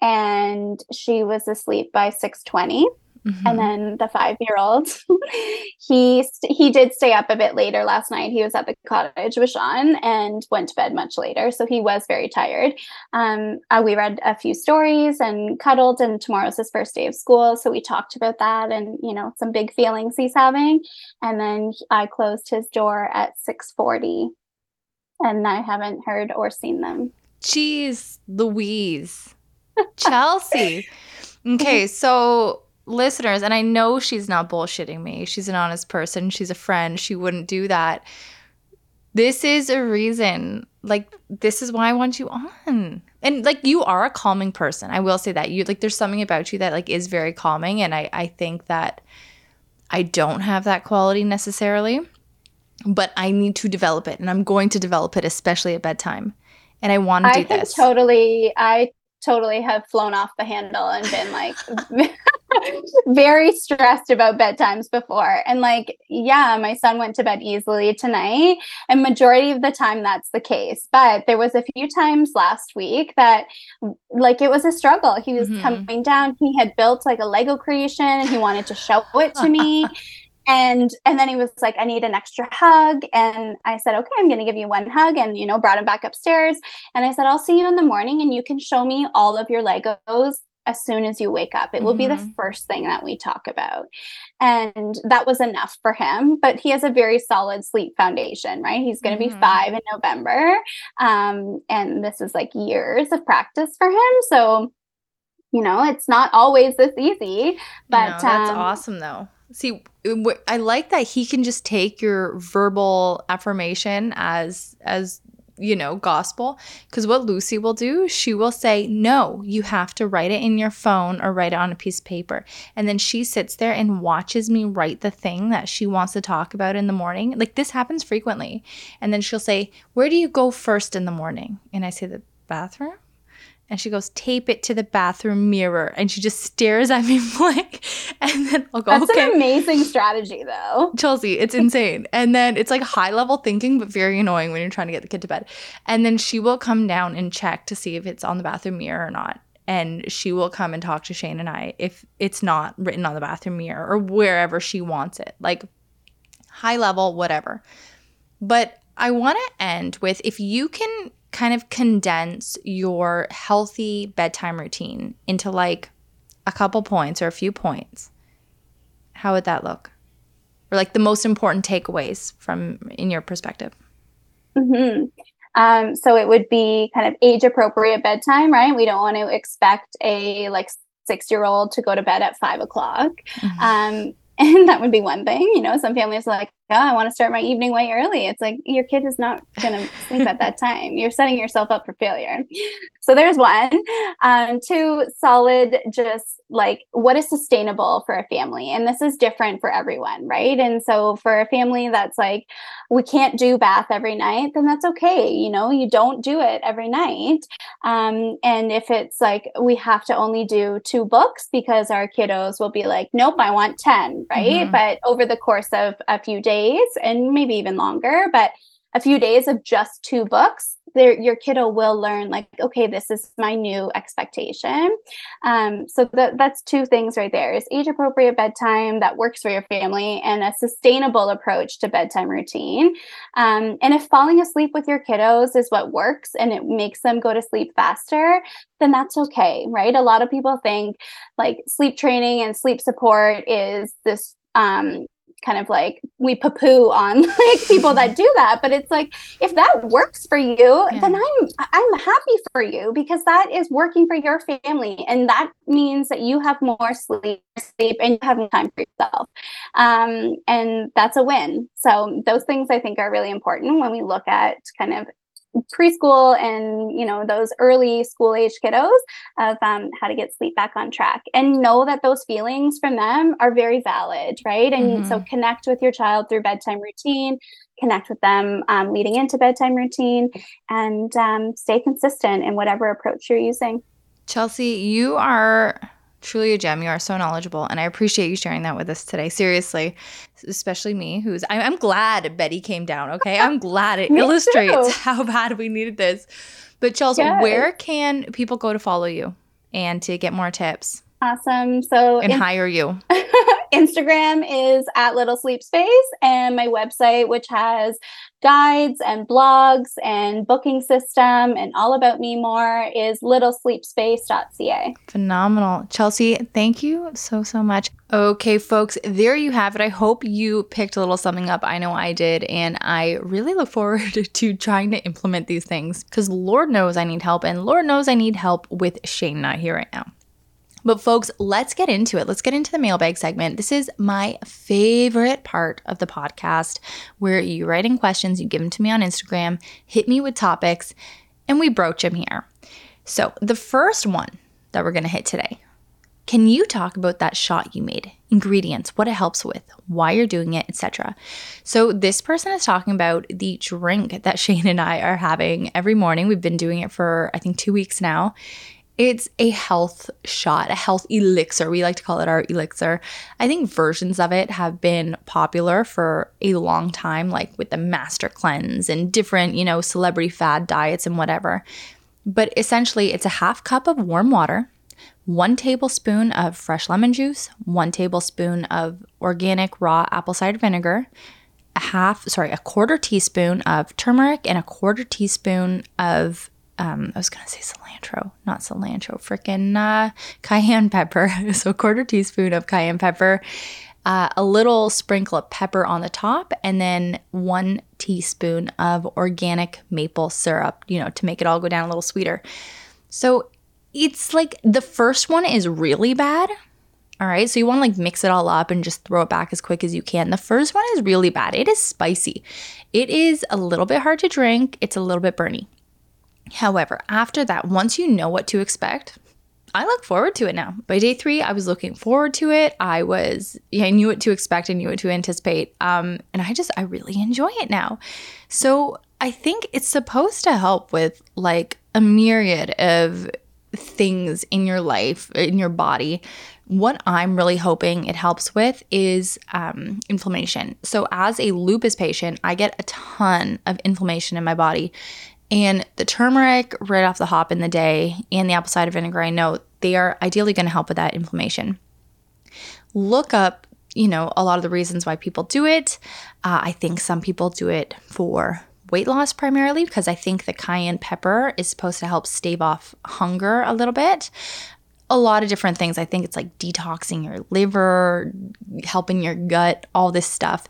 and she was asleep by 620 Mhm. and then the five-year-old he st- he did stay up a bit later last night he was at the cottage with sean and went to bed much later so he was very tired um, uh, we read a few stories and cuddled and tomorrow's his first day of school so we talked about that and you know some big feelings he's having and then i closed his door at 6.40 and i haven't heard or seen them Jeez, Louise. Chelsea. Okay, so listeners, and I know she's not bullshitting me. She's an honest person. She's a friend. She wouldn't do that. This is a reason. Like, this is why I want you on. And like you are a calming person. I will say that. You like there's something about you that like is very calming. And I, I think that I don't have that quality necessarily. But I need to develop it. And I'm going to develop it, especially at bedtime. And I want to do I this. totally. I totally have flown off the handle and been like very stressed about bedtimes before. And like, yeah, my son went to bed easily tonight, and majority of the time that's the case. But there was a few times last week that like it was a struggle. He was Mhm. coming down. He had built like a Lego creation, and he wanted to show it to me and and then he was like i need an extra hug and i said okay i'm going to give you one hug and you know brought him back upstairs and i said i'll see you in the morning and you can show me all of your legos as soon as you wake up it will be the Mhm. first thing that we talk about and that was enough for him but he has a very solid sleep foundation right he's going to Mhm. be five in november um, and this is like years of practice for him so you know it's not always this easy but no, that's um, awesome though. See, I like that he can just take your verbal affirmation as as you know gospel because what lucy will do she will say no you have to write it in your phone or write it on a piece of paper. And then she sits there and watches me write the thing that she wants to talk about in the morning. Like this happens frequently. And then she'll say where do you go first in the morning? And i say the bathroom and she goes tape it to the bathroom mirror and she just stares at me like and then i'll go That's okay an amazing strategy, though. Chelsea, it's insane. And then it's like high level thinking, but very annoying when you're trying to get the kid to bed. And then she will come down and check to see if it's on the bathroom mirror or not. And she will come and talk to Shane and I if it's not written on the bathroom mirror or wherever she wants it, like high level, whatever. But I want to end with if you can kind of condense your healthy bedtime routine into like a couple points or a few points, how would that look? or like the most important takeaways from in your perspective hmm Um, so it would be kind of age appropriate bedtime, right? We don't want to expect a like six year old to go to bed at five o'clock. Um, and that would be one thing. You know, some families are like, oh, I want to start my evening way early. It's like your kid is not going to sleep at that time. You're setting yourself up for failure. So there's one. Um, two, solid, just like what is sustainable for a family. And this is different for everyone, right? And so for a family that's like, we can't do bath every night, then that's okay. You know, you don't do it every night. Um, and if it's like we have to only do two books because our kiddos will be like, nope, I want 10, right? Mhm. But over the course of a few days and maybe even longer, but a few days of just two books, your kiddo will learn like, okay, this is my new expectation. Um, so that that's two things right there: is age appropriate bedtime that works for your family, and a sustainable approach to bedtime routine. Um, and if falling asleep with your kiddos is what works and it makes them go to sleep faster, then that's okay, right? A lot of people think like sleep training and sleep support is this um, kind of like we poo on like people that do that, but it's like if that works for you, then I'm I'm happy for you because that is working for your family, and that means that you have more sleep, sleep, and you have more time for yourself, um, and that's a win. So those things I think are really important when we look at kind of preschool and you know those early school age kiddos of um, how to get sleep back on track and know that those feelings from them are very valid right? And so connect with your child through bedtime routine connect with them um, leading into bedtime routine and um, stay consistent in whatever approach you're using. Chelsea, you are truly a gem. You are so knowledgeable, and I appreciate you sharing that with us today. Seriously, especially me, who's I, I'm glad Betty came down. Okay, I'm glad it illustrates too. how bad we needed this. But Chelsea, Yes. where can people go to follow you and to get more tips Awesome. So and in- hire you? Instagram is at Little Sleep Space, and my website, which has guides and blogs and booking system and all about me more, is littlesleepspace.ca. Phenomenal. Chelsea, thank you so, so much. Okay, folks, there you have it. I hope you picked a little something up. I know I did. And I really look forward to trying to implement these things because Lord knows I need help. And Lord knows I need help with Shane not here right now. But, folks, let's get into it. Let's get into the mailbag segment. This is my favorite part of the podcast where you write in questions, you give them to me on Instagram, hit me with topics, and we broach them here. So, the first one that we're going to hit today can you talk about that shot you made? Ingredients, what it helps with, why you're doing it, etc. So this person is talking about the drink that Shane and I are having every morning. We've been doing it for I think 2 weeks now. It's a health shot, a health elixir. We like to call it our elixir. I think versions of it have been popular for a long time, like with the master cleanse and different, you know, celebrity fad diets and whatever. But essentially, it's a half cup of warm water, one tablespoon of fresh lemon juice, one tablespoon of organic raw apple cider vinegar, a half, sorry, a quarter teaspoon of turmeric, and a quarter teaspoon of, um, I was gonna say cilantro, not cilantro, freaking uh, cayenne pepper. so a quarter teaspoon of cayenne pepper, uh, a little sprinkle of pepper on the top, and then one teaspoon of organic maple syrup, you know, to make it all go down a little sweeter. So it's like the first one is really bad. All right. So you want to like mix it all up and just throw it back as quick as you can. The first one is really bad. It is spicy. It is a little bit hard to drink. It's a little bit burny. However, after that, once you know what to expect, I look forward to it now. By day three, I was looking forward to it. I was, yeah, I knew what to expect. and knew what to anticipate. Um, and I just, I really enjoy it now. So I think it's supposed to help with like a myriad of things in your life, in your body. What I'm really hoping it helps with is um, inflammation. So, as a lupus patient, I get a ton of inflammation in my body. And the turmeric right off the hop in the day and the apple cider vinegar, I know they are ideally going to help with that inflammation. Look up, you know, a lot of the reasons why people do it. Uh, I think some people do it for weight loss primarily because I think the cayenne pepper is supposed to help stave off hunger a little bit. A lot of different things. I think it's like detoxing your liver, helping your gut, all this stuff.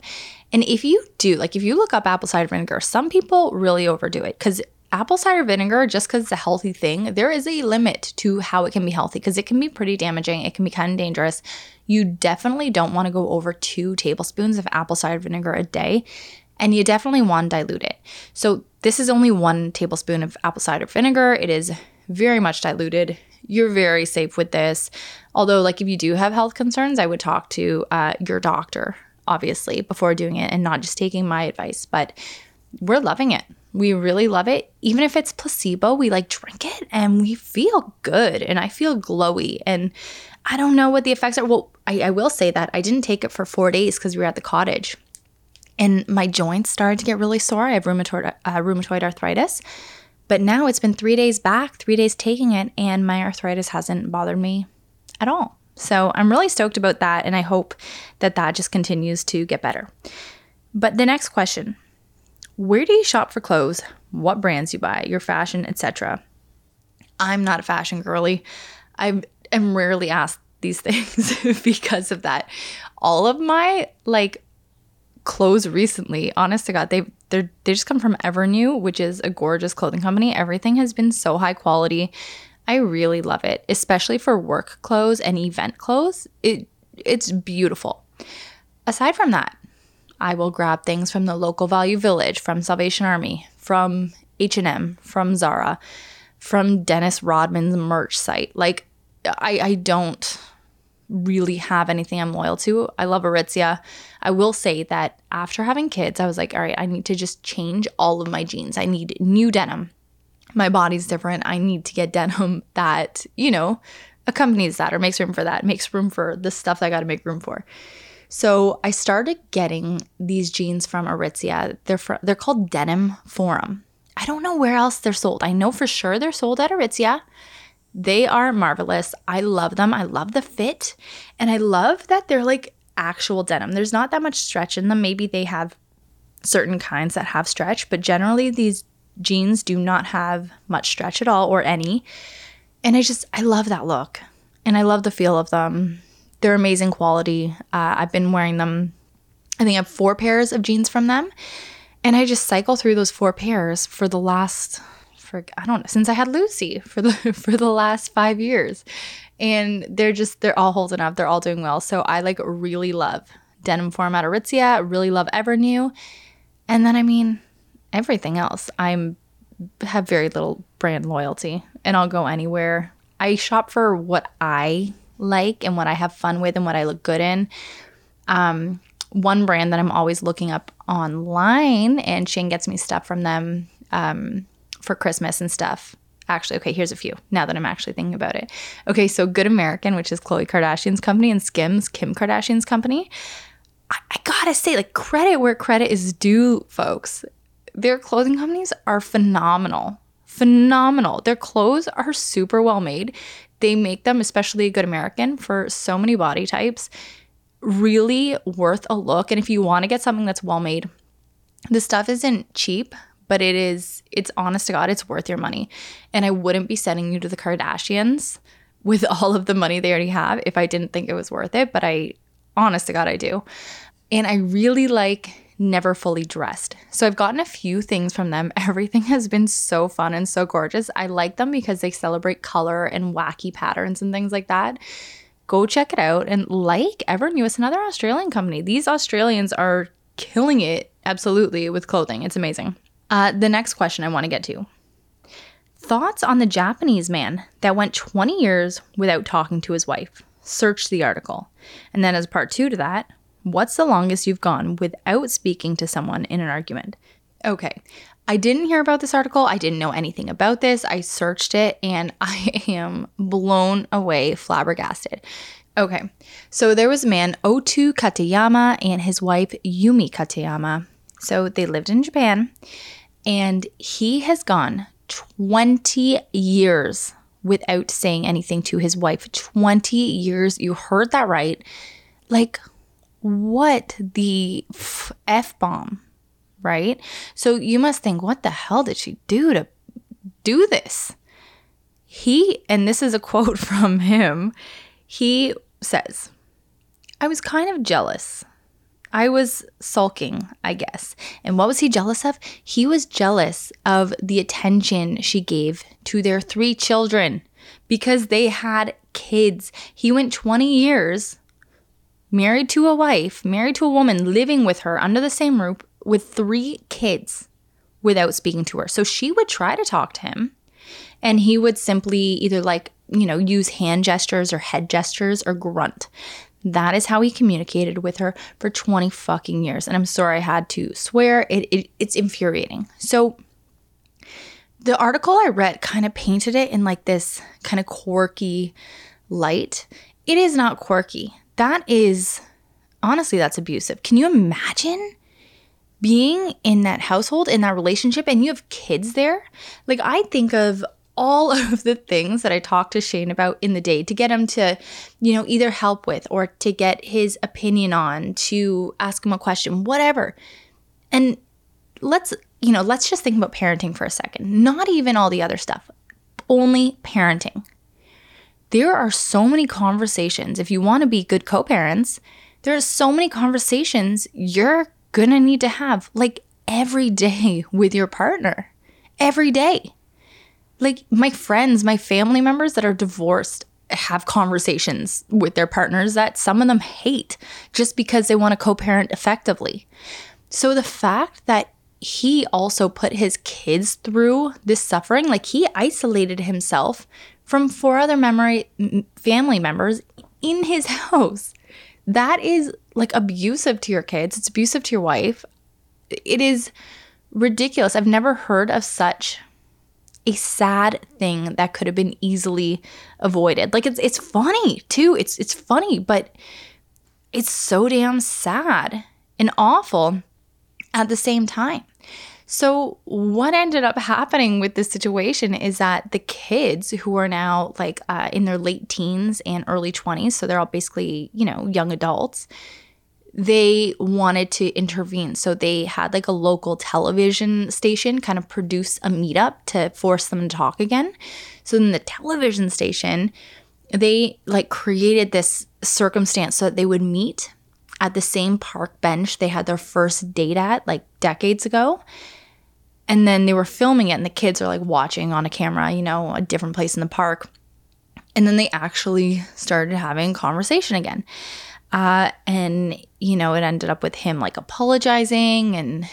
And if you do, like if you look up apple cider vinegar, some people really overdo it because apple cider vinegar, just because it's a healthy thing, there is a limit to how it can be healthy because it can be pretty damaging. It can be kind of dangerous. You definitely don't want to go over two tablespoons of apple cider vinegar a day and you definitely want to dilute it. So this is only one tablespoon of apple cider vinegar. It is very much diluted. You're very safe with this. Although, like if you do have health concerns, I would talk to uh, your doctor, obviously, before doing it, and not just taking my advice. But we're loving it. We really love it. Even if it's placebo, we like drink it and we feel good, and I feel glowy. And I don't know what the effects are. Well, I, I will say that I didn't take it for four days because we were at the cottage and my joints started to get really sore. I have rheumatoid, uh, rheumatoid arthritis. But now it's been three days back, three days taking it, and my arthritis hasn't bothered me at all. So I'm really stoked about that, and I hope that that just continues to get better. But the next question Where do you shop for clothes? What brands you buy, your fashion, etc.? I'm not a fashion girly. I am rarely asked these things because of that. All of my like clothes recently, honest to God, they they they just come from Evernew, which is a gorgeous clothing company. Everything has been so high quality. I really love it, especially for work clothes and event clothes. It it's beautiful. Aside from that, I will grab things from the local Value Village, from Salvation Army, from H&M, from Zara, from Dennis Rodman's merch site. Like I I don't really have anything I'm loyal to. I love Aritzia. I will say that after having kids, I was like, all right, I need to just change all of my jeans. I need new denim. My body's different. I need to get denim that, you know, accompanies that or makes room for that, makes room for the stuff that I got to make room for. So I started getting these jeans from Aritzia. They're fr- they're called Denim Forum. I don't know where else they're sold. I know for sure they're sold at Aritzia. They are marvelous. I love them. I love the fit. And I love that they're like actual denim. There's not that much stretch in them. Maybe they have certain kinds that have stretch, but generally these jeans do not have much stretch at all or any. And I just, I love that look. And I love the feel of them. They're amazing quality. Uh, I've been wearing them, I think I have four pairs of jeans from them. And I just cycle through those four pairs for the last for I don't know since I had Lucy for the for the last 5 years. And they're just they're all holding up. They're all doing well. So I like really love Denim at Aritzia, really love Evernew. And then I mean everything else. I'm have very little brand loyalty and I'll go anywhere. I shop for what I like and what I have fun with and what I look good in. Um, one brand that I'm always looking up online, and Shane gets me stuff from them um, for Christmas and stuff. Actually, okay, here's a few now that I'm actually thinking about it. Okay, so Good American, which is Khloe Kardashian's company, and Skims, Kim Kardashian's company. I, I gotta say, like, credit where credit is due, folks. Their clothing companies are phenomenal. Phenomenal. Their clothes are super well made. They make them, especially Good American, for so many body types really worth a look. And if you want to get something that's well made, the stuff isn't cheap, but it is, it's honest to God, it's worth your money. And I wouldn't be sending you to the Kardashians with all of the money they already have if I didn't think it was worth it. But I, honest to God, I do. And I really like Never Fully Dressed. So I've gotten a few things from them. Everything has been so fun and so gorgeous. I like them because they celebrate color and wacky patterns and things like that go check it out. And like Evernew, it's another Australian company. These Australians are killing it absolutely with clothing. It's amazing. Uh, the next question I want to get to thoughts on the Japanese man that went 20 years without talking to his wife. Search the article. And then, as part two to that, what's the longest you've gone without speaking to someone in an argument? Okay, I didn't hear about this article. I didn't know anything about this. I searched it and I am blown away, flabbergasted. Okay, so there was a man, Otou Katayama, and his wife, Yumi Katayama. So they lived in Japan, and he has gone 20 years without saying anything to his wife. 20 years. You heard that right. Like, what the F bomb right? So you must think, what the hell did she do to do this? He, and this is a quote from him, he says, I was kind of jealous. I was sulking, I guess. And what was he jealous of? He was jealous of the attention she gave to their three children because they had kids. He went 20 years married to a wife, married to a woman, living with her under the same roof, with three kids without speaking to her. So she would try to talk to him and he would simply either like, you know, use hand gestures or head gestures or grunt. That is how he communicated with her for 20 fucking years. And I'm sorry I had to swear. It, it it's infuriating. So the article I read kind of painted it in like this kind of quirky light. It is not quirky. That is honestly that's abusive. Can you imagine being in that household, in that relationship, and you have kids there, like I think of all of the things that I talked to Shane about in the day to get him to, you know, either help with or to get his opinion on, to ask him a question, whatever. And let's, you know, let's just think about parenting for a second. Not even all the other stuff, only parenting. There are so many conversations. If you want to be good co parents, there are so many conversations you're gonna need to have like every day with your partner. Every day. Like my friends, my family members that are divorced have conversations with their partners that some of them hate just because they want to co parent effectively. So the fact that he also put his kids through this suffering, like he isolated himself from four other memory family members in his house. That is like abusive to your kids, it's abusive to your wife. It is ridiculous. I've never heard of such a sad thing that could have been easily avoided. Like it's it's funny too. It's it's funny, but it's so damn sad and awful at the same time. So, what ended up happening with this situation is that the kids who are now like uh, in their late teens and early 20s, so they're all basically, you know, young adults, they wanted to intervene. So, they had like a local television station kind of produce a meetup to force them to talk again. So, then the television station, they like created this circumstance so that they would meet at the same park bench they had their first date at like decades ago and then they were filming it, and the kids are like watching on a camera, you know, a different place in the park. And then they actually started having conversation again. Uh, and, you know, it ended up with him like apologizing and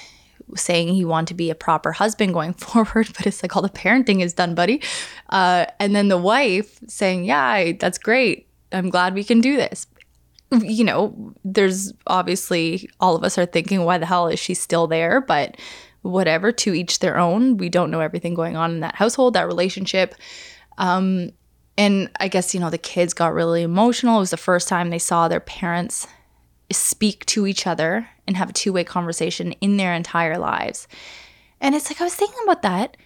saying he wanted to be a proper husband going forward, but it's like all the parenting is done, buddy. Uh, and then the wife saying, Yeah, that's great. I'm glad we can do this. You know, there's obviously all of us are thinking, Why the hell is she still there? But whatever, to each their own. We don't know everything going on in that household, that relationship. Um, and I guess, you know, the kids got really emotional. It was the first time they saw their parents speak to each other and have a two way conversation in their entire lives. And it's like, I was thinking about that.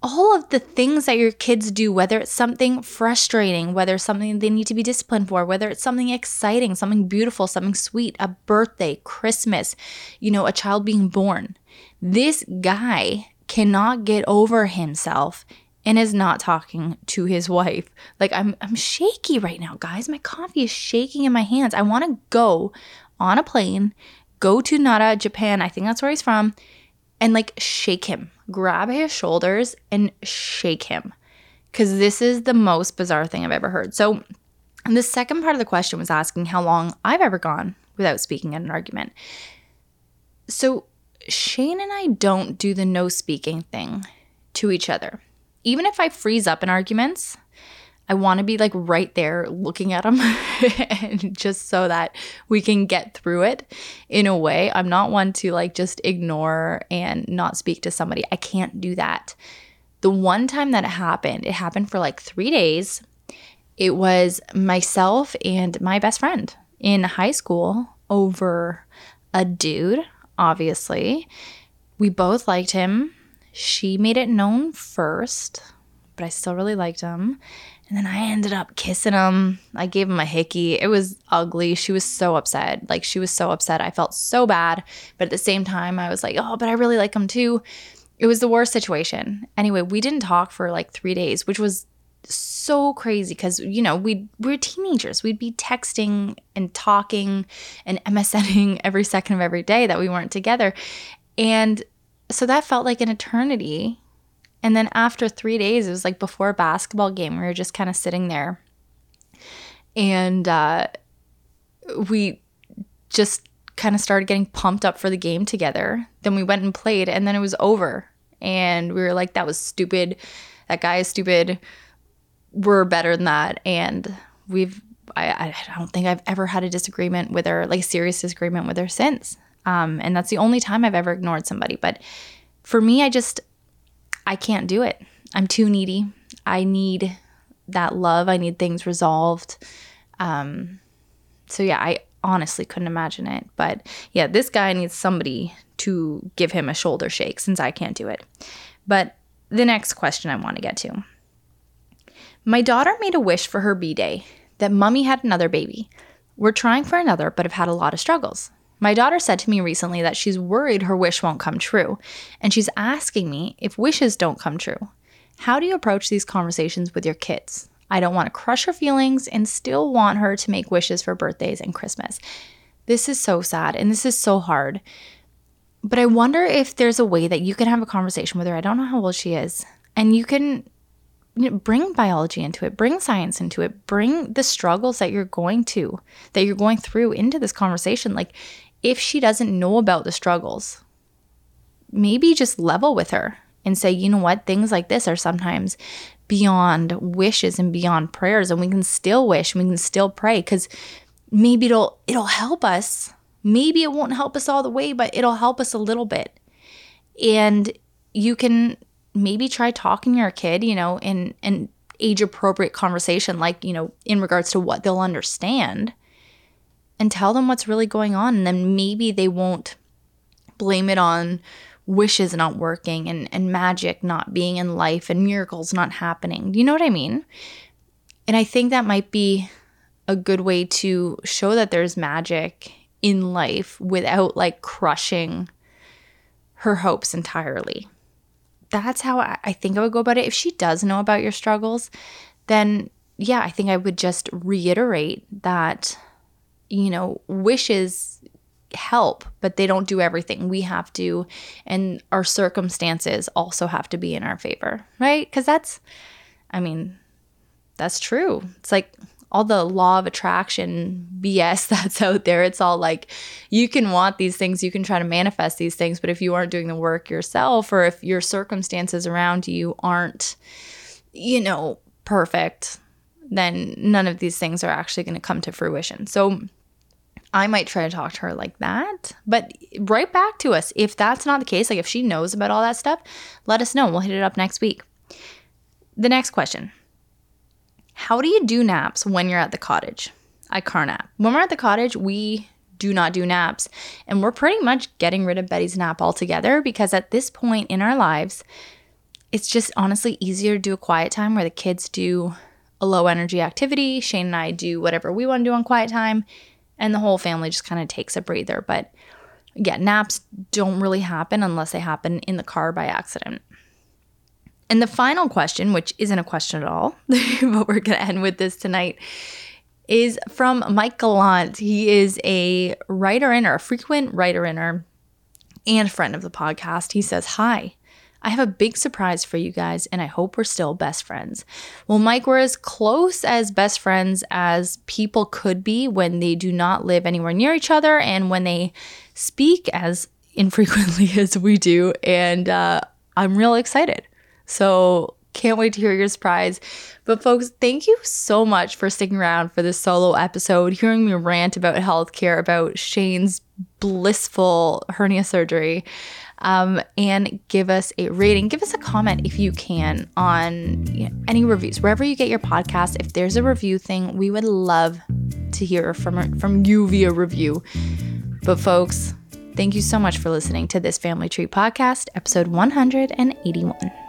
All of the things that your kids do, whether it's something frustrating, whether it's something they need to be disciplined for, whether it's something exciting, something beautiful, something sweet, a birthday, Christmas, you know, a child being born. This guy cannot get over himself and is not talking to his wife. Like I'm I'm shaky right now, guys. My coffee is shaking in my hands. I want to go on a plane, go to Nara, Japan. I think that's where he's from, and like shake him. Grab his shoulders and shake him. Cuz this is the most bizarre thing I've ever heard. So, the second part of the question was asking how long I've ever gone without speaking in an argument. So, Shane and I don't do the no speaking thing to each other. Even if I freeze up in arguments, I want to be like right there looking at him and just so that we can get through it in a way. I'm not one to like just ignore and not speak to somebody. I can't do that. The one time that it happened, it happened for like three days. It was myself and my best friend in high school over a dude obviously. We both liked him. She made it known first, but I still really liked him. And then I ended up kissing him. I gave him a hickey. It was ugly. She was so upset. Like, she was so upset. I felt so bad. But at the same time, I was like, oh, but I really like him too. It was the worst situation. Anyway, we didn't talk for like three days, which was crazy because you know we we are teenagers. We'd be texting and talking and msning every second of every day that we weren't together. And so that felt like an eternity. And then after three days it was like before a basketball game we were just kind of sitting there. And uh, we just kind of started getting pumped up for the game together. Then we went and played and then it was over. And we were like that was stupid. That guy is stupid we're better than that and we've I, I don't think I've ever had a disagreement with her, like serious disagreement with her since. Um, and that's the only time I've ever ignored somebody. But for me, I just I can't do it. I'm too needy. I need that love. I need things resolved. Um, so yeah, I honestly couldn't imagine it. But yeah, this guy needs somebody to give him a shoulder shake since I can't do it. But the next question I want to get to my daughter made a wish for her B day that mummy had another baby. We're trying for another, but have had a lot of struggles. My daughter said to me recently that she's worried her wish won't come true, and she's asking me if wishes don't come true. How do you approach these conversations with your kids? I don't want to crush her feelings and still want her to make wishes for birthdays and Christmas. This is so sad and this is so hard. But I wonder if there's a way that you can have a conversation with her. I don't know how old she is. And you can bring biology into it, bring science into it, bring the struggles that you're going to, that you're going through into this conversation. Like, if she doesn't know about the struggles, maybe just level with her and say, you know what, things like this are sometimes beyond wishes and beyond prayers, and we can still wish, we can still pray because maybe it'll it'll help us. Maybe it won't help us all the way, but it'll help us a little bit. And you can maybe try talking to your kid, you know, in an age appropriate conversation, like, you know, in regards to what they'll understand and tell them what's really going on. And then maybe they won't blame it on wishes not working and, and magic not being in life and miracles not happening. You know what I mean? And I think that might be a good way to show that there's magic in life without like crushing her hopes entirely. That's how I, think I would go about it. If she does know about your struggles, then yeah, I think I would just reiterate that, you know, wishes help, but they don't do everything. We have to, and our circumstances also have to be in our favor, right? Because that's, I mean, that's true. It's like all the law of attraction BS that's out there. It's all like you can want these things, you can try to manifest these things, but if you aren't doing the work yourself or if your circumstances around you aren't, you know, perfect, then none of these things are actually going to come to fruition. So I might try to talk to her like that, but right back to us. If that's not the case, like if she knows about all that stuff, let us know. We'll hit it up next week. The next question how do you do naps when you're at the cottage? I car nap. When we're at the cottage, we do not do naps. And we're pretty much getting rid of Betty's nap altogether because at this point in our lives, it's just honestly easier to do a quiet time where the kids do a low energy activity. Shane and I do whatever we want to do on quiet time, and the whole family just kind of takes a breather. But yeah, naps don't really happen unless they happen in the car by accident. And the final question, which isn't a question at all, but we're going to end with this tonight, is from Mike Gallant. He is a writer in or a frequent writer in and friend of the podcast. He says, Hi. I have a big surprise for you guys, and I hope we're still best friends. Well, Mike, we're as close as best friends as people could be when they do not live anywhere near each other and when they speak as infrequently as we do. And uh, I'm real excited. So can't wait to hear your surprise. But folks, thank you so much for sticking around for this solo episode, hearing me rant about healthcare, about Shane's blissful hernia surgery. Um, and give us a rating. Give us a comment if you can on you know, any reviews wherever you get your podcast. If there's a review thing, we would love to hear from from you via review. But folks, thank you so much for listening to this Family Tree podcast, episode 181.